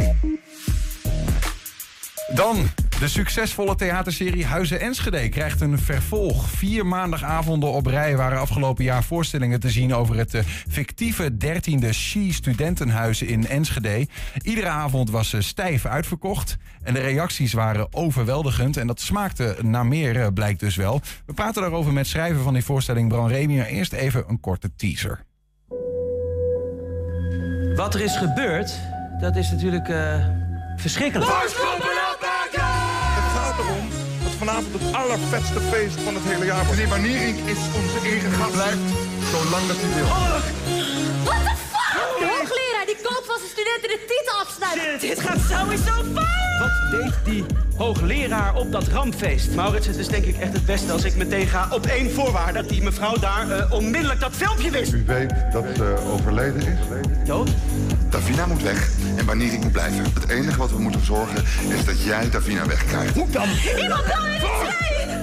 Dan de succesvolle theaterserie Huizen Enschede krijgt een vervolg. Vier maandagavonden op rij waren afgelopen jaar voorstellingen te zien over het eh, fictieve 13e She Studentenhuizen in Enschede. Iedere avond was eh, stijf uitverkocht en de reacties waren overweldigend. En dat smaakte naar meer, eh, blijkt dus wel. We praten daarover met schrijver van die voorstelling Bran Remy. Maar eerst even een korte teaser.
Wat er is gebeurd, dat is natuurlijk eh, verschrikkelijk.
Vanavond het allervetste feest van het hele jaar wordt. Meneer Baniering is onze enige gast. Blijft zolang dat u wil.
What the fuck? De hoogleraar die Ik koop van zijn studenten de titel afsnijden.
Dit gaat sowieso fout! Wat deed die hoogleraar op dat rampfeest? Maurits, het is denk ik echt het beste als ik meteen ga op één voorwaarde. Dat die mevrouw daar eh, onmiddellijk dat filmpje wist.
U weet dat ze overleden is.
Dood?
Davina moet weg en Banirik moet blijven. Het enige wat we moeten zorgen is dat jij Davina wegkrijgt.
Hoe dan?
Iemand kan me!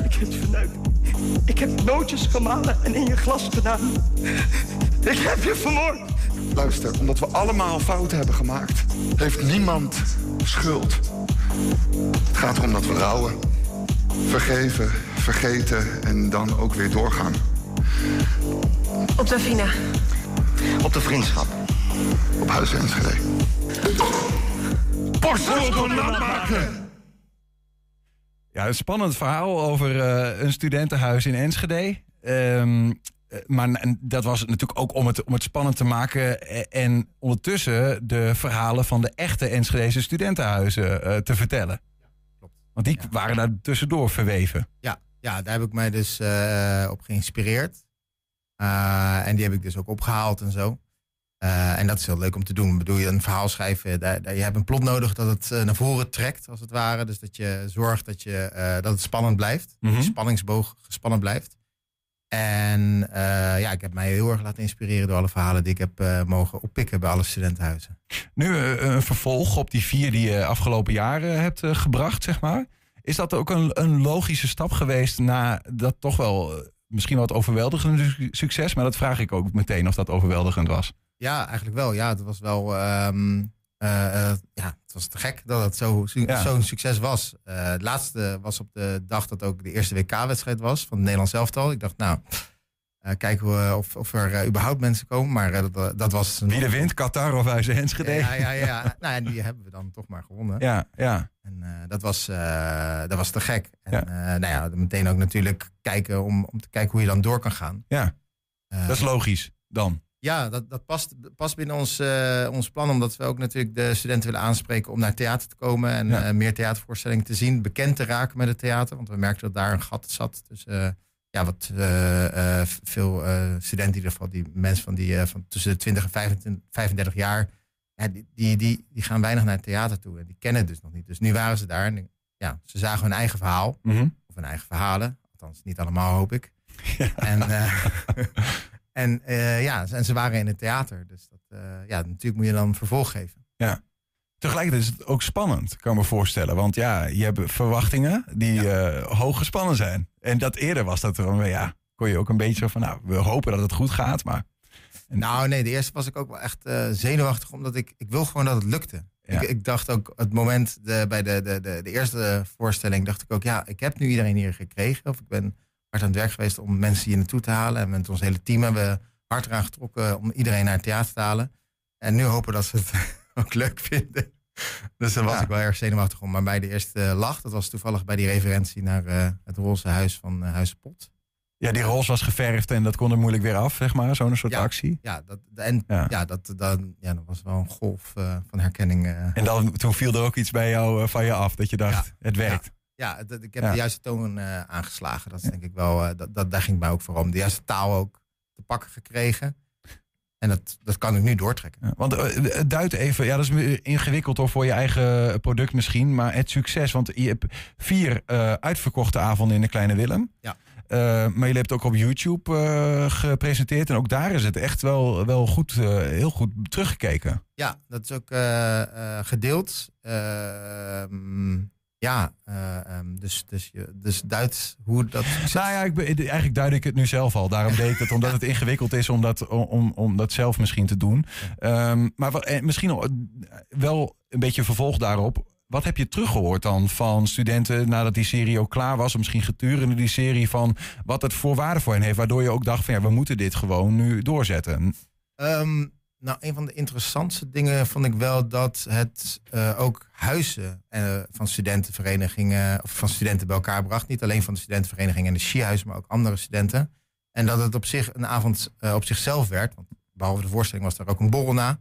Ik heb het verneukt. Ik heb nootjes gemalen en in je glas gedaan. Ik heb je vermoord.
Luister, omdat we allemaal fouten hebben gemaakt, heeft niemand schuld. Het gaat erom dat we rouwen, vergeven, vergeten en dan ook weer doorgaan.
Op Davina.
Op de vriendschap. Op Huis Enschede. Nat maken!
Ja, een spannend verhaal over eh, een studentenhuis in Enschede. Ehm, eh, maar dat was het natuurlijk ook om het, om het spannend te maken. eh, En ondertussen de verhalen van de echte Enschedese studentenhuizen eh, te vertellen. Want die waren daar tussendoor verweven.
Ja, ja daar heb ik mij dus eh, op geïnspireerd. Eh, en die heb ik dus ook opgehaald en zo. Eh, en dat is heel leuk om te doen. Bedoel je een verhaal schrijven, daar, daar, je hebt een plot nodig dat het eh, naar voren trekt, als het ware. Dus dat je zorgt dat, je, eh, dat het spannend blijft. Die spanningsboog gespannen blijft. En ja, ik heb mij heel erg laten inspireren door alle verhalen die ik heb mogen oppikken bij alle studentenhuizen.
Nu een vervolg op die vier die je afgelopen jaren hebt gebracht, zeg maar. Is dat ook een, een logische stap geweest na dat toch wel misschien wat overweldigende su- succes? Maar dat vraag ik ook meteen of dat overweldigend was.
Ja, eigenlijk wel. Ja, het was wel. ehm, eh, eh, ja, het was te gek dat het zo- zo'n
Ja.
succes was. Eh, het laatste was op de dag dat ook de eerste WK-wedstrijd was van het Nederlands elftal. Ik dacht, nou, eh, kijken we of, of er überhaupt mensen komen. Maar dat, dat was.
Wie er wint, Qatar of Huis Enschede?
Ja, ja, ja. nou, en die hebben we dan toch maar gewonnen.
Ja, ja.
En dat, was, dat was te gek. En nou ja, meteen ook natuurlijk kijken om, om te kijken hoe je dan door kan gaan.
Ja, dat is logisch dan.
Ja, dat, dat past, past binnen ons, eh, ons plan, omdat we ook natuurlijk de studenten willen aanspreken om naar theater te komen en
Ja.
eh, meer theatervoorstellingen te zien, bekend te raken met het theater. Want we merkten dat daar een gat zat tussen ja, wat eh, eh, veel eh, studenten, in ieder geval die mensen van, die, eh, van tussen de 20 en 25, 35 jaar, ja, die, die, die, die gaan weinig naar het theater toe en die kennen het dus nog niet. Dus nu waren ze daar en ja, ze zagen hun eigen verhaal,
Mhm.
of hun eigen verhalen, althans niet allemaal hoop ik. En, eh, en eh, ja, en ze waren in het theater. Dus dat, eh, ja, natuurlijk moet je dan vervolg geven.
Ja. Tegelijkertijd is het ook spannend, kan ik me voorstellen. Want ja, je hebt verwachtingen die eh, hoog gespannen zijn. En dat eerder was dat er, een- ja, kon je ook een beetje zo van, nou, we hopen dat het goed gaat, maar...
Nou nee, de eerste was ik ook wel echt zenuwachtig, omdat ik, ik wil gewoon dat het lukte.
Ja.
Ik, ik dacht ook, het moment de, bij de, de, de, de eerste voorstelling, dacht ik ook, ja, ik heb nu iedereen hier gekregen. Of ik ben hard aan het werk geweest om mensen hier naartoe te halen. En met ons hele team hebben we hard eraan getrokken om iedereen naar het theater te halen. En nu hopen dat ze het ook leuk vinden. Dus daar was
Ja.
ik wel erg zenuwachtig om. Maar bij de eerste lach, dat was toevallig bij die referentie naar eh, het roze huis van eh, Huis Pot.
Ja, die roze was geverfd en dat kon er moeilijk weer af, zeg maar. Zo'n soort
Ja.
actie.
Ja, dat, en
Ja.
ja. dat, dan, ja, dat was wel een golf eh, van herkenning.
En dan, toen viel er ook iets bij jou van je af, dat je dacht, het werkt.
Ja, dat, ik heb
Ja.
de juiste toon eh, aangeslagen. Dat is denk ik wel, eh, dat, dat, daar ging het mij ook voor om. De juiste taal ook te pakken gekregen. En dat, dat kan ik nu doortrekken.
Ja, want het duidt even, ja, dat is ingewikkeld hoor, voor je eigen product misschien, maar het succes. Want je hebt vier uitverkochte avonden in de Kleine Willem.
Ja.
Maar jullie hebt het ook op YouTube gepresenteerd. En ook daar is het echt wel, wel goed, heel goed teruggekeken.
Ja, dat is ook gedeeld. Ehm, ja, eh, ehm, dus, dus, je, dus duidt hoe dat...
Nou ja, ik, ben- eigenlijk duid ik het nu zelf al. Daarom deed ik het, omdat het ingewikkeld is om dat, om, om dat zelf misschien te doen. Ehm, maar wat- eh, misschien al- wel een beetje vervolg daarop. Wat heb je teruggehoord dan van studenten nadat die serie ook klaar was? Of misschien gedurende die serie van wat het voor waarde voor hen heeft. Waardoor je ook dacht van ja, we moeten dit gewoon nu doorzetten.
Ehm, nou, een van de interessantste dingen vond ik wel dat het eh, ook huizen eh, van studentenverenigingen of van studenten bij elkaar bracht. Niet alleen van de studentenvereniging en de Skihuizen, maar ook andere studenten. En dat het op zich een avond eh, op zichzelf werd. Want behalve de voorstelling was er ook een borrel na.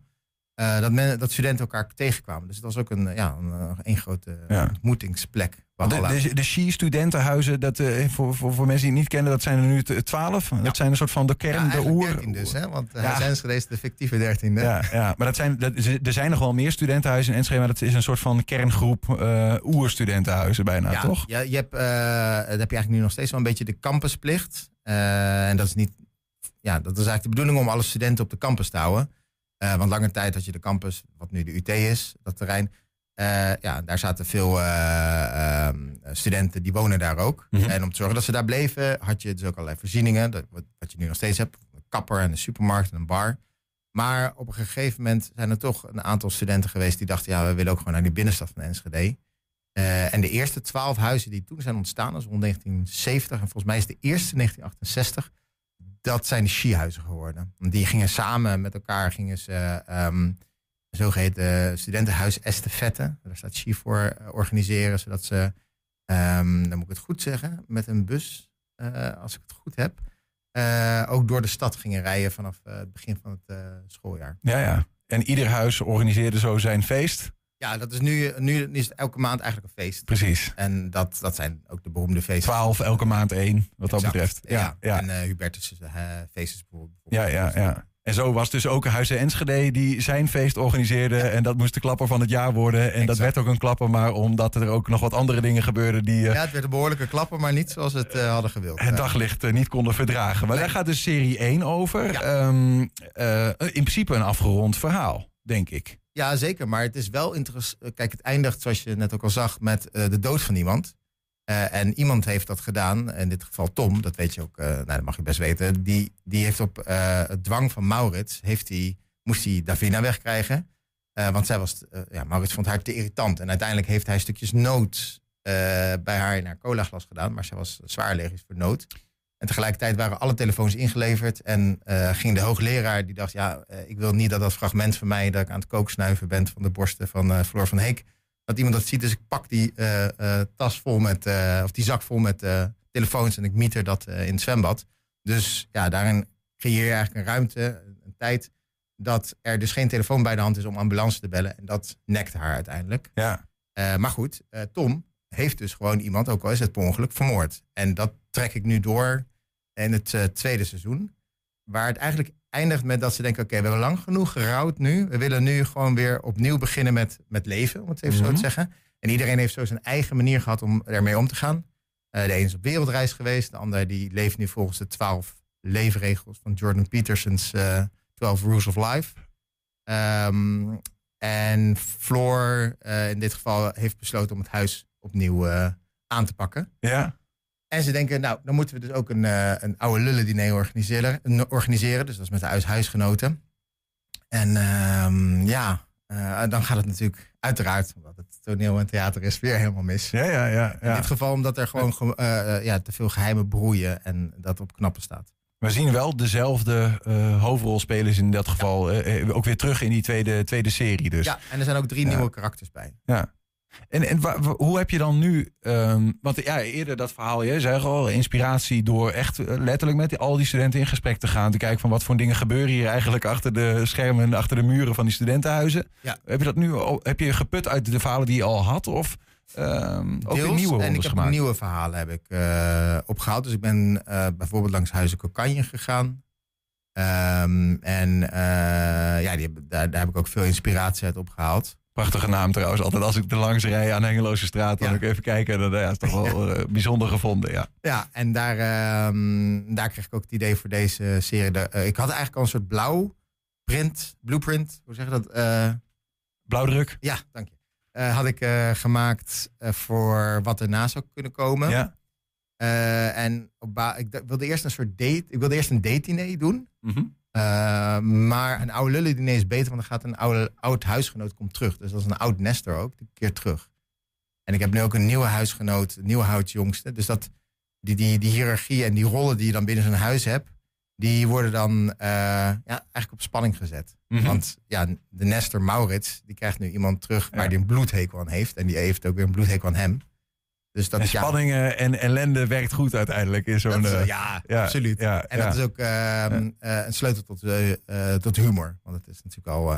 Eh, dat, men, dat studenten elkaar tegenkwamen. Dus het was ook een, ja, een, eh, een grote
Ja.
ontmoetingsplek.
De, de, de She-studentenhuizen, dat, eh, voor, voor, voor mensen die het niet kennen, dat zijn er nu twaalf. Dat zijn een soort van de kern,
Ja,
de oer.
13 dus, hè? want uh,
Ja.
ja. Enschede is de fictieve dertiende.
Ja, ja, maar dat zijn, dat, er zijn nog wel meer studentenhuizen in Enschede, maar dat is een soort van kerngroep eh oerstudentenhuizen bijna,
ja,
toch?
Ja, je hebt, eh, dat heb je eigenlijk nu nog steeds wel een beetje de campusplicht. Eh, en dat is niet, ja, dat is eigenlijk de bedoeling om alle studenten op de campus te houden. Eh, want lange tijd had je de campus, wat nu de UT is, dat terrein. Eh, ja, daar zaten veel eh, ehm, studenten die wonen daar ook.
Mhm.
En om te zorgen dat ze daar bleven, had je dus ook allerlei voorzieningen. Dat, wat, wat je nu nog steeds hebt. Een kapper en een supermarkt en een bar. Maar op een gegeven moment zijn er toch een aantal studenten geweest die dachten, ja, we willen ook gewoon naar die binnenstad van Enschede. En de eerste twaalf huizen die toen zijn ontstaan, dat is rond 1970. En volgens mij is de eerste 1968. Dat zijn de Ski-huizen geworden. Die gingen samen met elkaar, gingen ze een zogeheten studentenhuis estafette. Daar staat Ski voor eh, organiseren, zodat ze, ehm, dan moet ik het goed zeggen, met een bus, eh, als ik het goed heb, eh, ook door de stad gingen rijden vanaf het begin van het schooljaar.
Ja, ja. En ieder huis organiseerde zo zijn feest.
Ja, dat is nu, nu is het elke maand eigenlijk een feest.
Preecies.
En dat, dat zijn ook de beroemde feesten.
Twaalf elke maand één, wat dat betreft. Ja, ja.
En eh Hubertus' eh, feest is bijvoorbeeld.
Ja, ja, ja. En zo was dus ook Huizen Enschede die zijn feest organiseerde. En dat moest de klapper van het jaar worden. En dat werd ook een klapper, maar omdat er ook nog wat andere dingen gebeurden die eh,
Ja, het werd een behoorlijke klapper, maar niet zoals we het hadden gewild.
het
Ja.
daglicht niet konden verdragen. Maar daar gaat dus serie 1 over. Ehm, eh, in principe een afgerond verhaal, denk ik.
Ja, zeker. Maar het is wel interessant. Kijk, het eindigt, zoals je net ook al zag, met eh, de dood van iemand. Eh, en iemand heeft dat gedaan, in dit geval Tom, dat weet je ook, eh, nou, dat mag je best weten. Die, die heeft op eh, het dwang van Maurits, heeft hij, moest hij Davina wegkrijgen. Eh, want zij was, eh, ja, Maurits vond haar te irritant. En uiteindelijk heeft hij stukjes noot eh, bij haar in haar colaglas gedaan. Maar zij was zwaar allergisch voor noot. En tegelijkertijd waren alle telefoons ingeleverd. En eh, ging de hoogleraar, die dacht, ja, eh, ik wil niet dat dat fragment van mij... dat ik aan het kooksnuiven ben van de borsten van eh, Floor van Heek... dat iemand dat ziet. Dus ik pak die tas vol met, of die zak vol met telefoons... en ik mieter dat in het zwembad. Dus ja, daarin creëer je eigenlijk een ruimte, een tijd... dat er dus geen telefoon bij de hand is om ambulance te bellen. En dat nekt haar uiteindelijk.
Ja.
Maar goed, Tom heeft dus gewoon iemand, ook al is het per ongeluk, vermoord. En dat trek ik nu door in het eh, tweede seizoen. Waar het eigenlijk eindigt met dat ze denken... oké, we hebben lang genoeg gerouwd nu. We willen nu gewoon weer opnieuw beginnen met, met leven, om het even zo
Mhm.
te zeggen. En iedereen heeft zo zijn eigen manier gehad om ermee om te gaan. Eh, de een is op wereldreis geweest. De ander die leeft nu volgens de twaalf leefregels van Jordan Peterson's eh 12 Rules of Life. Ehm, en Floor in dit geval heeft besloten om het huis opnieuw aan te pakken.
Ja.
En ze denken, nou, dan moeten we dus ook een, eh, een oude lullen-diner organiseren, een- organiseren. Dus dat is met de huis- huisgenoten. En ehm, ja, eh, dan gaat het natuurlijk uiteraard, omdat het toneel en theater is, weer helemaal mis.
Ja, ja, ja.
In dit geval omdat er gewoon ge- eh, ja, te veel geheimen broeien en dat op knappen staat.
We zien wel dezelfde hoofdrolspelers in dat geval. ook weer terug in die tweede, tweede serie dus.
Ja, en er zijn ook drie
Ja.
nieuwe karakters bij.
Ja. En, hoe heb je dan nu, ehm, want ja, eerder dat verhaal, je zei al, inspiratie door echt eh, letterlijk met die, al die studenten in gesprek te gaan. Te kijken van wat voor dingen gebeuren hier eigenlijk achter de schermen, en achter de muren van die studentenhuizen.
Ja.
Heb je dat nu heb je geput uit de verhalen die je al had? Of ehm, ook nieuwe
en ik heb
gemaakt?
nieuwe verhalen heb ik, eh, opgehaald. Dus ik ben eh, bijvoorbeeld langs Huizen Kokanje gegaan. Ehm, en ja, die, daar, daar heb ik ook veel inspiratie uit opgehaald.
Prachtige naam trouwens. Altijd als ik er langs rij aan Hengeloze straat, dan ook even kijken. Dan ja, is toch wel eh, bijzonder gevonden, ja.
Ja, en daar, ehm, daar kreeg ik ook het idee voor deze serie. De, eh, ik had eigenlijk al een soort blauw print, blueprint, hoe zeg je dat? Eh,
Blauwdruk?
Ja, dank je. Had ik gemaakt voor wat erna zou kunnen komen.
Ja.
En op ik wilde eerst een soort date. Ik wilde eerst een date diner doen.
Mhm.
Eh, maar een oude lullen diner is beter, want dan gaat een oude, oud huisgenoot komt terug. Dus dat is een oud nester ook, die keert terug. En ik heb nu ook een nieuwe huisgenoot, een nieuwe houtjongste. Dus dat, die, die, die hiërarchie en die rollen die je dan binnen zo'n huis hebt, die worden dan eh, ja, eigenlijk op spanning gezet.
Mhm.
Want ja, de nester Maurits, die krijgt nu iemand terug waar die een bloedhekel aan heeft. En die heeft ook weer een bloedhekel aan hem. Dus dat
en
ja,
spanningen en ellende werkt goed uiteindelijk in zo'n... eh,
ja, absoluut.
ja,
en dat is ook ehm, eh, een sleutel tot, eh, tot humor. Want het is natuurlijk al.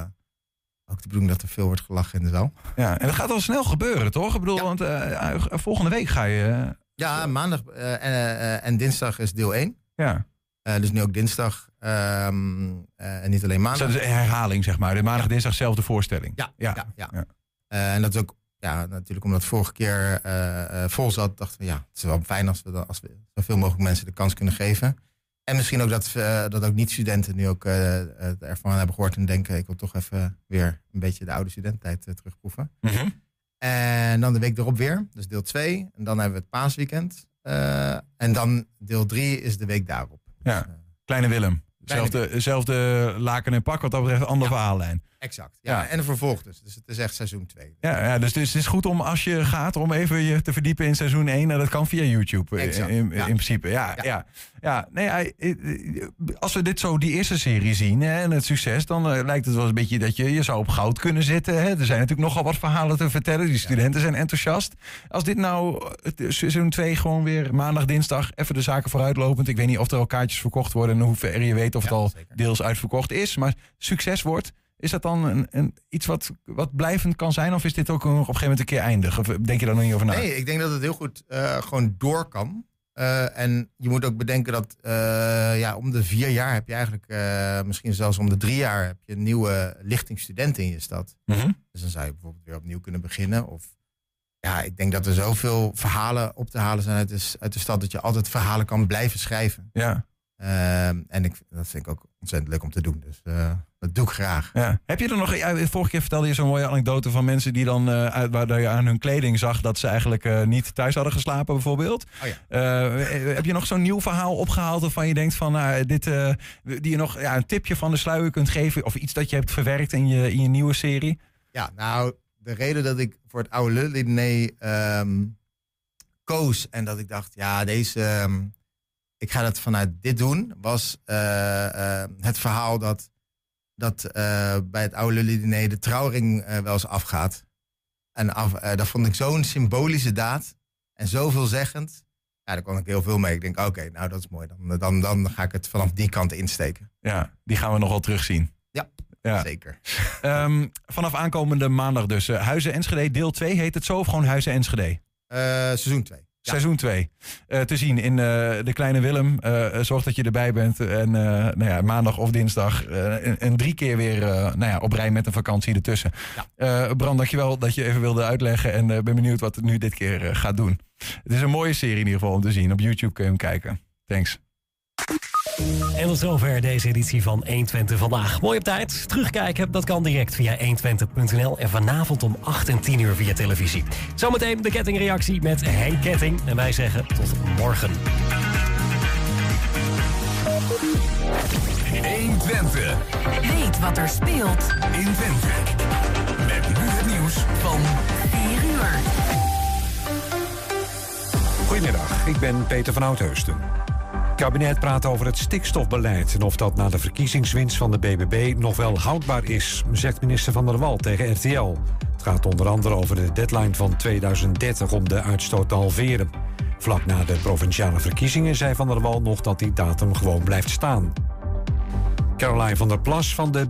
ook de bedoeling dat er veel wordt gelachen in de zaal.
Ja, en dat gaat al snel gebeuren, toch? Ik bedoel, want volgende week ga je...
Ja, maandag en, en dinsdag is deel 1.
Ja.
dus nu ook dinsdag. ehm, eh, en niet alleen maandag.
dat is een herhaling, zeg maar. De maandag, dinsdag zelfde voorstelling.
Ja,
ja.
ja, ja. En dat is ook, ja, natuurlijk omdat vorige keer eh, eh, vol zat, dachten we, ja, het is wel fijn als we, als we zoveel mogelijk mensen de kans kunnen geven. En misschien ook dat, eh, dat ook niet-studenten nu ook ervan hebben gehoord en denken, ik wil toch even weer een beetje de oude studententijd terugproeven.
Mhm.
En dan de week erop weer, dus deel 2. En dan hebben we het paasweekend. En dan deel 3 is de week daarop.
Ja, Kleine Willem. Zelfde, zelfde laken en pak wat dat betreft, andere verhaallijn.
Exact. Ja,
Ja.
en een vervolg dus. Dus het is echt seizoen 2.
Ja, ja dus, dus het is goed om als je gaat om even je te verdiepen in seizoen 1. En dat kan via YouTube eh,
Exact,
in, in,
ja.
principe. Ja, ja. ja. nee, eh, eh, als we dit zo, die eerste serie zien hè, en het succes, dan lijkt het wel een beetje dat je, je zou op goud kunnen zitten. Hè. Er zijn natuurlijk nogal wat verhalen te vertellen. Die studenten zijn enthousiast. Als dit nou seizoen 2 gewoon weer maandag, dinsdag even de zaken vooruitlopend. Ik weet niet of er al kaartjes verkocht worden en hoe ver je weet of het al deels uitverkocht is. Maar succes wordt. Is dat dan een, een, iets wat, wat blijvend kan zijn? Of is dit ook nog op een gegeven moment een keer eindig? Of denk je daar nog niet over na?
Nee, ik denk dat het heel goed eh, gewoon door kan. Eh, en je moet ook bedenken dat eh, ja, om de vier jaar heb je eigenlijk, eh, misschien zelfs om de drie jaar, heb je een nieuwe lichting studenten in je stad.
Mhm.
Dus dan zou je bijvoorbeeld weer opnieuw kunnen beginnen. Of ja, ik denk dat er zoveel verhalen op te halen zijn uit de, uit de stad, dat je altijd verhalen kan blijven schrijven.
Ja.
Ehm, en ik, dat vind ik ook ontzettend leuk om te doen. Dus eh, dat doe ik graag.
Ja. Heb je er nog, ja, vorige keer vertelde je zo'n mooie anekdote van mensen die dan, eh, uit, waar je aan hun kleding zag dat ze eigenlijk eh, niet thuis hadden geslapen, bijvoorbeeld.
Oh ja.
Heb je nog zo'n nieuw verhaal opgehaald waarvan je denkt van, nou, dit, die je nog ja, een tipje van de sluier kunt geven of iets dat je hebt verwerkt in je, in je nieuwe serie?
Ja, nou, de reden dat ik voor het oude lully ehm koos en dat ik dacht, ja, deze, ehm, ik ga dat vanuit dit doen, was eh, eh, het verhaal dat, dat eh, bij het oude lully de trouwring wel eens afgaat. En af, dat vond ik zo'n symbolische daad en zo veelzeggend. Ja, daar kon ik heel veel mee. Ik denk, oké, nou dat is mooi. Dan, dan, dan ga ik het vanaf die kant insteken.
Ja, die gaan we nog wel terugzien.
Ja,
Ja.
zeker.
Ehm, vanaf aankomende maandag dus. eh, Huizen Enschede, deel 2 heet het zo of gewoon Huizen Enschede?
Eh, seizoen 2.
Seizoen 2. te zien in eh, De Kleine Willem. Eh, zorg dat je erbij bent. En eh, nou ja, maandag of dinsdag. eh, en, en drie keer weer eh, nou ja, op rij met een vakantie ertussen. Eh Bram, dankjewel dat je even wilde uitleggen. En eh, ben benieuwd wat het nu dit keer eh, gaat doen. Het is een mooie serie in ieder geval om te zien. Op YouTube kun je hem kijken. Thanks.
En tot zover deze editie van 120 vandaag. Mooi op tijd. Terugkijken, dat kan direct via 120.nl en vanavond om 8 en 10 uur via televisie. Zometeen de kettingreactie met Henk Ketting. En wij zeggen tot morgen.
120.
Weet wat er speelt
in Twente. Met nu het nieuws van
4 uur.
Goedemiddag, ik ben Peter van Oudheusden. Het kabinet praat over het stikstofbeleid en of dat na de verkiezingswinst van de BBB nog wel houdbaar is, zegt minister Van der Wal tegen RTL. Het gaat onder andere over de deadline van 2030 om de uitstoot te halveren. Vlak na de provinciale verkiezingen zei Van der Wal nog dat die datum gewoon blijft staan. Caroline van der Plas van de